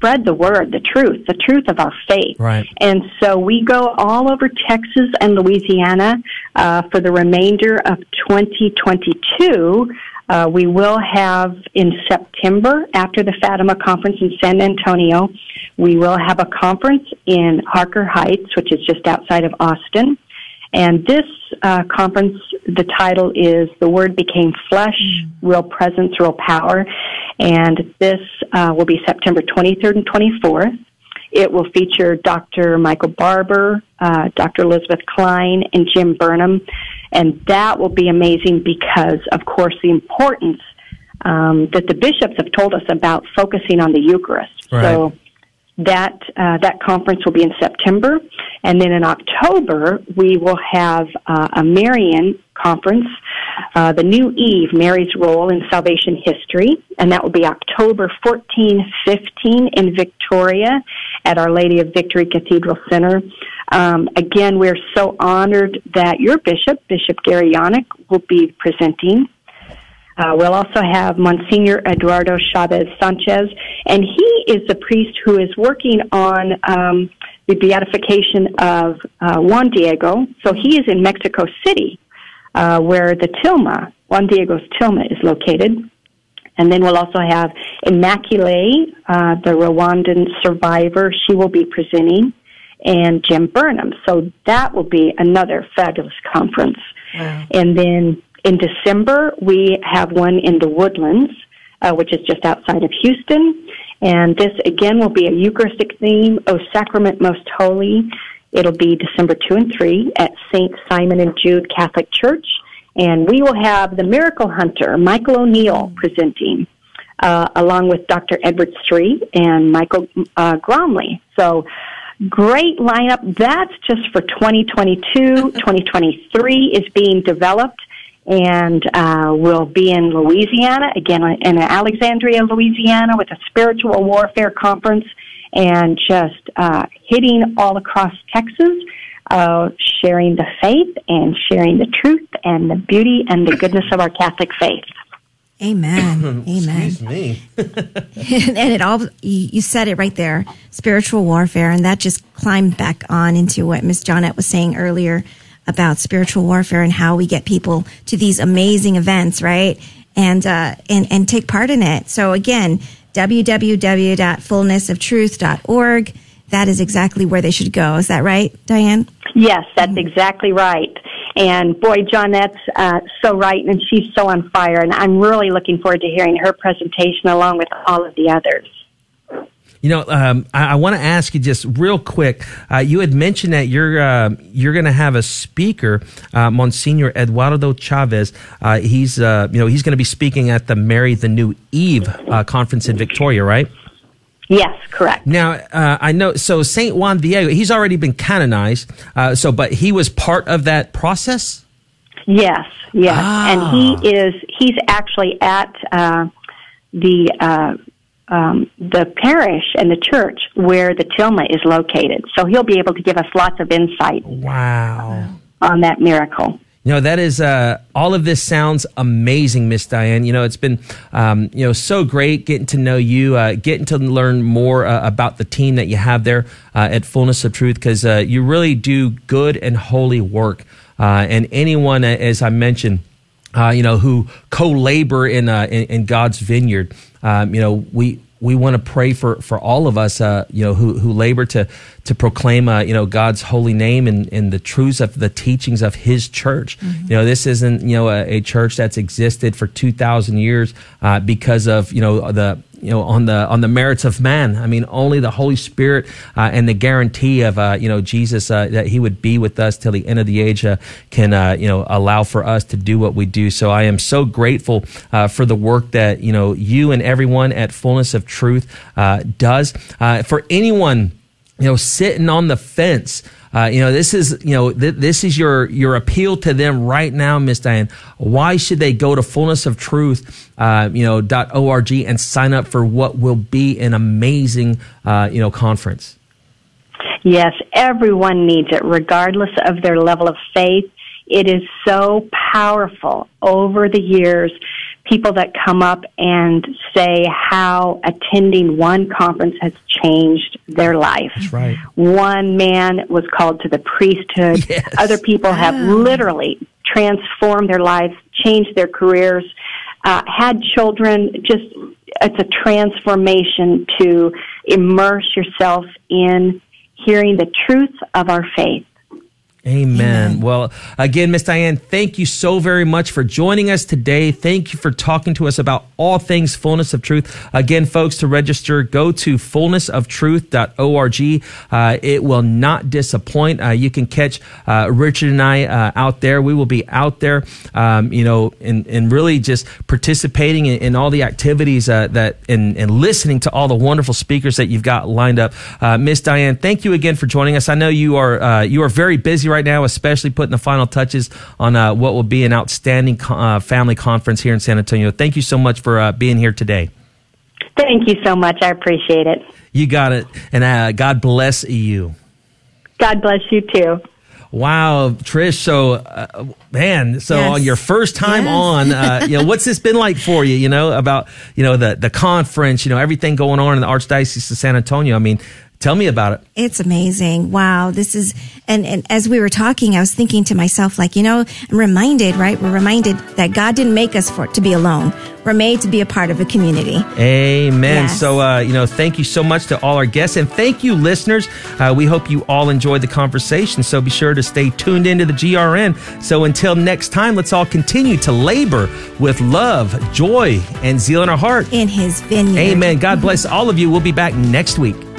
spread the word, the truth, the truth of our faith. Right. And so we go all over Texas and Louisiana uh, for the remainder of 2022. Uh, we will have in September, after the Fatima conference in San Antonio, we will have a conference in Harker Heights, which is just outside of Austin. And this uh, conference, the title is The Word Became Flesh, Real Presence, Real Power. And this uh, will be September 23rd and 24th. It will feature Dr. Michael Barber, uh, Dr. Elizabeth Klein, and Jim Burnham. And that will be amazing because, of course, the importance um, that the bishops have told us about focusing on the Eucharist. Right. So that uh, that conference will be in September, and then in October we will have uh, a Marian conference, uh, the New Eve, Mary's role in salvation history, and that will be October 14, 15 in Victoria at Our Lady of Victory Cathedral Center. Um, again, we're so honored that your bishop, Bishop Gary Janak, will be presenting uh, we'll also have Monsignor Eduardo Chavez Sanchez, and he is the priest who is working on um, the beatification of uh, Juan Diego. So he is in Mexico City, uh, where the tilma, Juan Diego's tilma, is located. And then we'll also have Immaculée, uh, the Rwandan survivor. She will be presenting, and Jim Burnham. So that will be another fabulous conference. Wow. And then in December, we have one in the Woodlands, uh, which is just outside of Houston. And this again will be a Eucharistic theme, O Sacrament Most Holy. It'll be December 2 and 3 at St. Simon and Jude Catholic Church. And we will have the Miracle Hunter, Michael O'Neill, presenting, uh, along with Dr. Edward Sri and Michael uh, Gromley. So, great lineup. That's just for 2022. 2023 is being developed and uh, we'll be in Louisiana again in Alexandria, Louisiana, with a spiritual warfare conference, and just uh, hitting all across Texas, uh, sharing the faith and sharing the truth and the beauty and the goodness of our Catholic faith. Amen. Amen. Excuse me. and it all you said it right there, spiritual warfare, and that just climbed back on into what Miss Johnnette was saying earlier about spiritual warfare and how we get people to these amazing events, right? And, uh, and, and take part in it. So again, www.fullnessoftruth.org. That is exactly where they should go. Is that right, Diane? Yes, that's exactly right. And boy, Johnnette's uh, so right, and she's so on fire. And I'm really looking forward to hearing her presentation along with all of the others. You know, um, I, I want to ask you just real quick. Uh, you had mentioned that you're uh, you're going to have a speaker, uh, Monsignor Eduardo Chavez. Uh, he's uh, you know he's going to be speaking at the Mary the New Eve uh, conference in Victoria, right? Yes, correct. Now uh, I know. So Saint Juan Diego, he's already been canonized. Uh, so, but he was part of that process. Yes, yes, Ah. and he is. He's actually at uh, the uh, um, the parish and the church where the tilma is located. So he'll be able to give us lots of insight Wow. on that miracle. You know, that is, uh, all of this sounds amazing, Miss Diane. You know, it's been, um, you know, so great getting to know you, uh, getting to learn more uh, about the team that you have there uh, at Fullness of Truth, because uh, you really do good and holy work. Uh, and anyone, as I mentioned, uh, you know, who co-labor in, uh, in in God's vineyard. Um, you know, we we want to pray for for all of us, uh, you know, who who labor to to proclaim, uh, you know, God's holy name and, and the truths of the teachings of His church. You know, this isn't you know a, a church that's existed for two thousand years uh, because of you know the you know on the on the merits of man. I mean only the holy spirit uh, and the guarantee of uh, you know jesus uh, that he would be with us till the end of the age uh, can uh, you know allow for us to do what we do. So i am so grateful uh, for the work that you know you and everyone at fullness of truth does. For anyone you know sitting on the fence uh, you know this is you know th- this is your your appeal to them right now miss diane why should they go to fullness of truth uh, you know dot org and sign up for what will be an amazing uh, you know conference Yes, everyone needs it, regardless of their level of faith. It is so powerful over the years. People that come up and say how attending one conference has changed their life. that's right One man was called to the priesthood. Yes. Other people have literally transformed their lives, changed their careers, uh, had children. Just it's a transformation to immerse yourself in hearing the truth of our faith. Amen. Well, again, Miss Diane, thank you so very much for joining us today. Thank you for talking to us about all things fullness of truth. Again, folks, to register, go to fullnessoftruth.org. Uh, it will not disappoint. Uh, you can catch uh, Richard and I uh, out there. We will be out there, um, you know, and, and really just participating in, in all the activities uh, that and, and listening to all the wonderful speakers that you've got lined up. Uh, Miss Diane, thank you again for joining us. I know you are uh, you are very busy right now, especially putting the final touches on uh, what will be an outstanding co- uh, family conference here in San Antonio. Thank you so much for uh, being here today. Thank you so much. I appreciate it. You got it, and uh, God bless you. God bless you too. Wow, Trish. So, uh, man, so Yes. on your first time Yes. on, uh, you know, what's this been like for you? You know, about you know the the conference, you know, everything going on in the Archdiocese of San Antonio. I mean, tell me about it. It's amazing. Wow. This is, and, and as we were talking, I was thinking to myself, like, you know, I'm reminded, right? We're reminded that God didn't make us for to be alone. We're made to be a part of a community. Amen. Yes. So, uh, you know, thank you so much to all our guests and thank you, listeners. Uh, we hope you all enjoyed the conversation. So be sure to stay tuned into the GRN. So until next time, let's all continue to labor with love, joy, and zeal in our heart. In his vineyard. Amen. God bless all of you. We'll be back next week.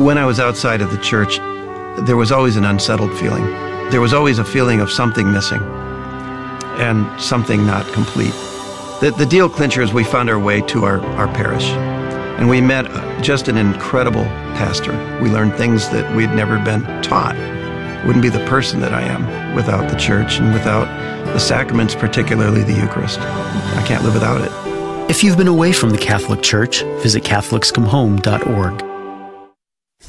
When I was outside of the church, there was always an unsettled feeling. There was always a feeling of something missing and something not complete. The, the deal clincher is we found our way to our, our parish and we met just an incredible pastor. We learned things that we'd never been taught. Wouldn't be the person that I am without the church and without the sacraments, particularly the Eucharist. I can't live without it. If you've been away from the Catholic Church, visit CatholicsComeHome.org.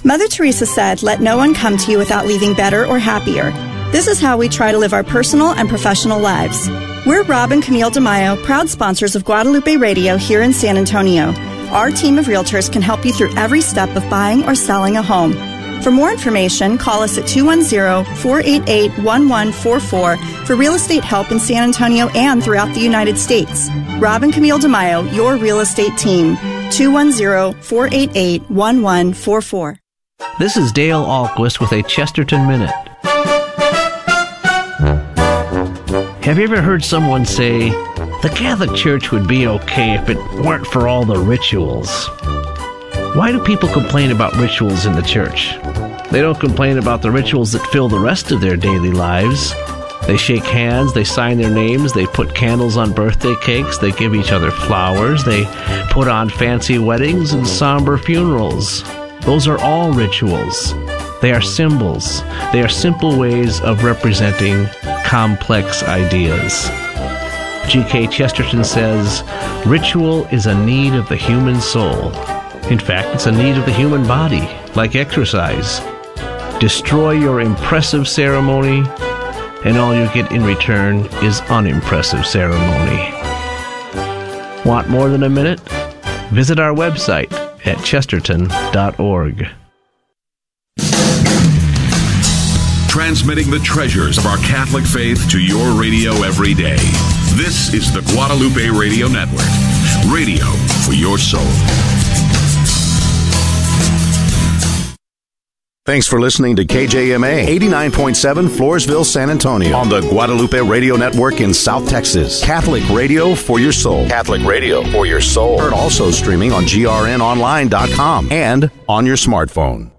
Mother Teresa said, Let no one come to you without leaving better or happier. This is how we try to live our personal and professional lives. We're Rob and Camille DeMaio, proud sponsors of Guadalupe Radio here in San Antonio. Our team of realtors can help you through every step of buying or selling a home. For more information, call us at 210-488-1144 for real estate help in San Antonio and throughout the United States. Rob and Camille DeMaio, your real estate team. 210-488-1144. This is Dale Ahlquist with a Chesterton Minute. Have you ever heard someone say, the Catholic Church would be okay if it weren't for all the rituals? Why do people complain about rituals in the church? They don't complain about the rituals that fill the rest of their daily lives. They shake hands, they sign their names, they put candles on birthday cakes, they give each other flowers, they put on fancy weddings and somber funerals. Those are all rituals. They are symbols. They are simple ways of representing complex ideas. G.K. Chesterton says, Ritual is a need of the human soul. In fact, it's a need of the human body, like exercise. Destroy your impressive ceremony, and all you get in return is unimpressive ceremony. Want more than a minute? Visit our website at chesterton.org. Transmitting the treasures of our Catholic faith to your radio every day. This is the Guadalupe Radio Network. Radio for your soul. Thanks for listening to KJMA 89.7 Floresville, San Antonio on the Guadalupe Radio Network in South Texas. Catholic radio for your soul. Catholic radio for your soul. Heard also streaming on grnonline.com and on your smartphone.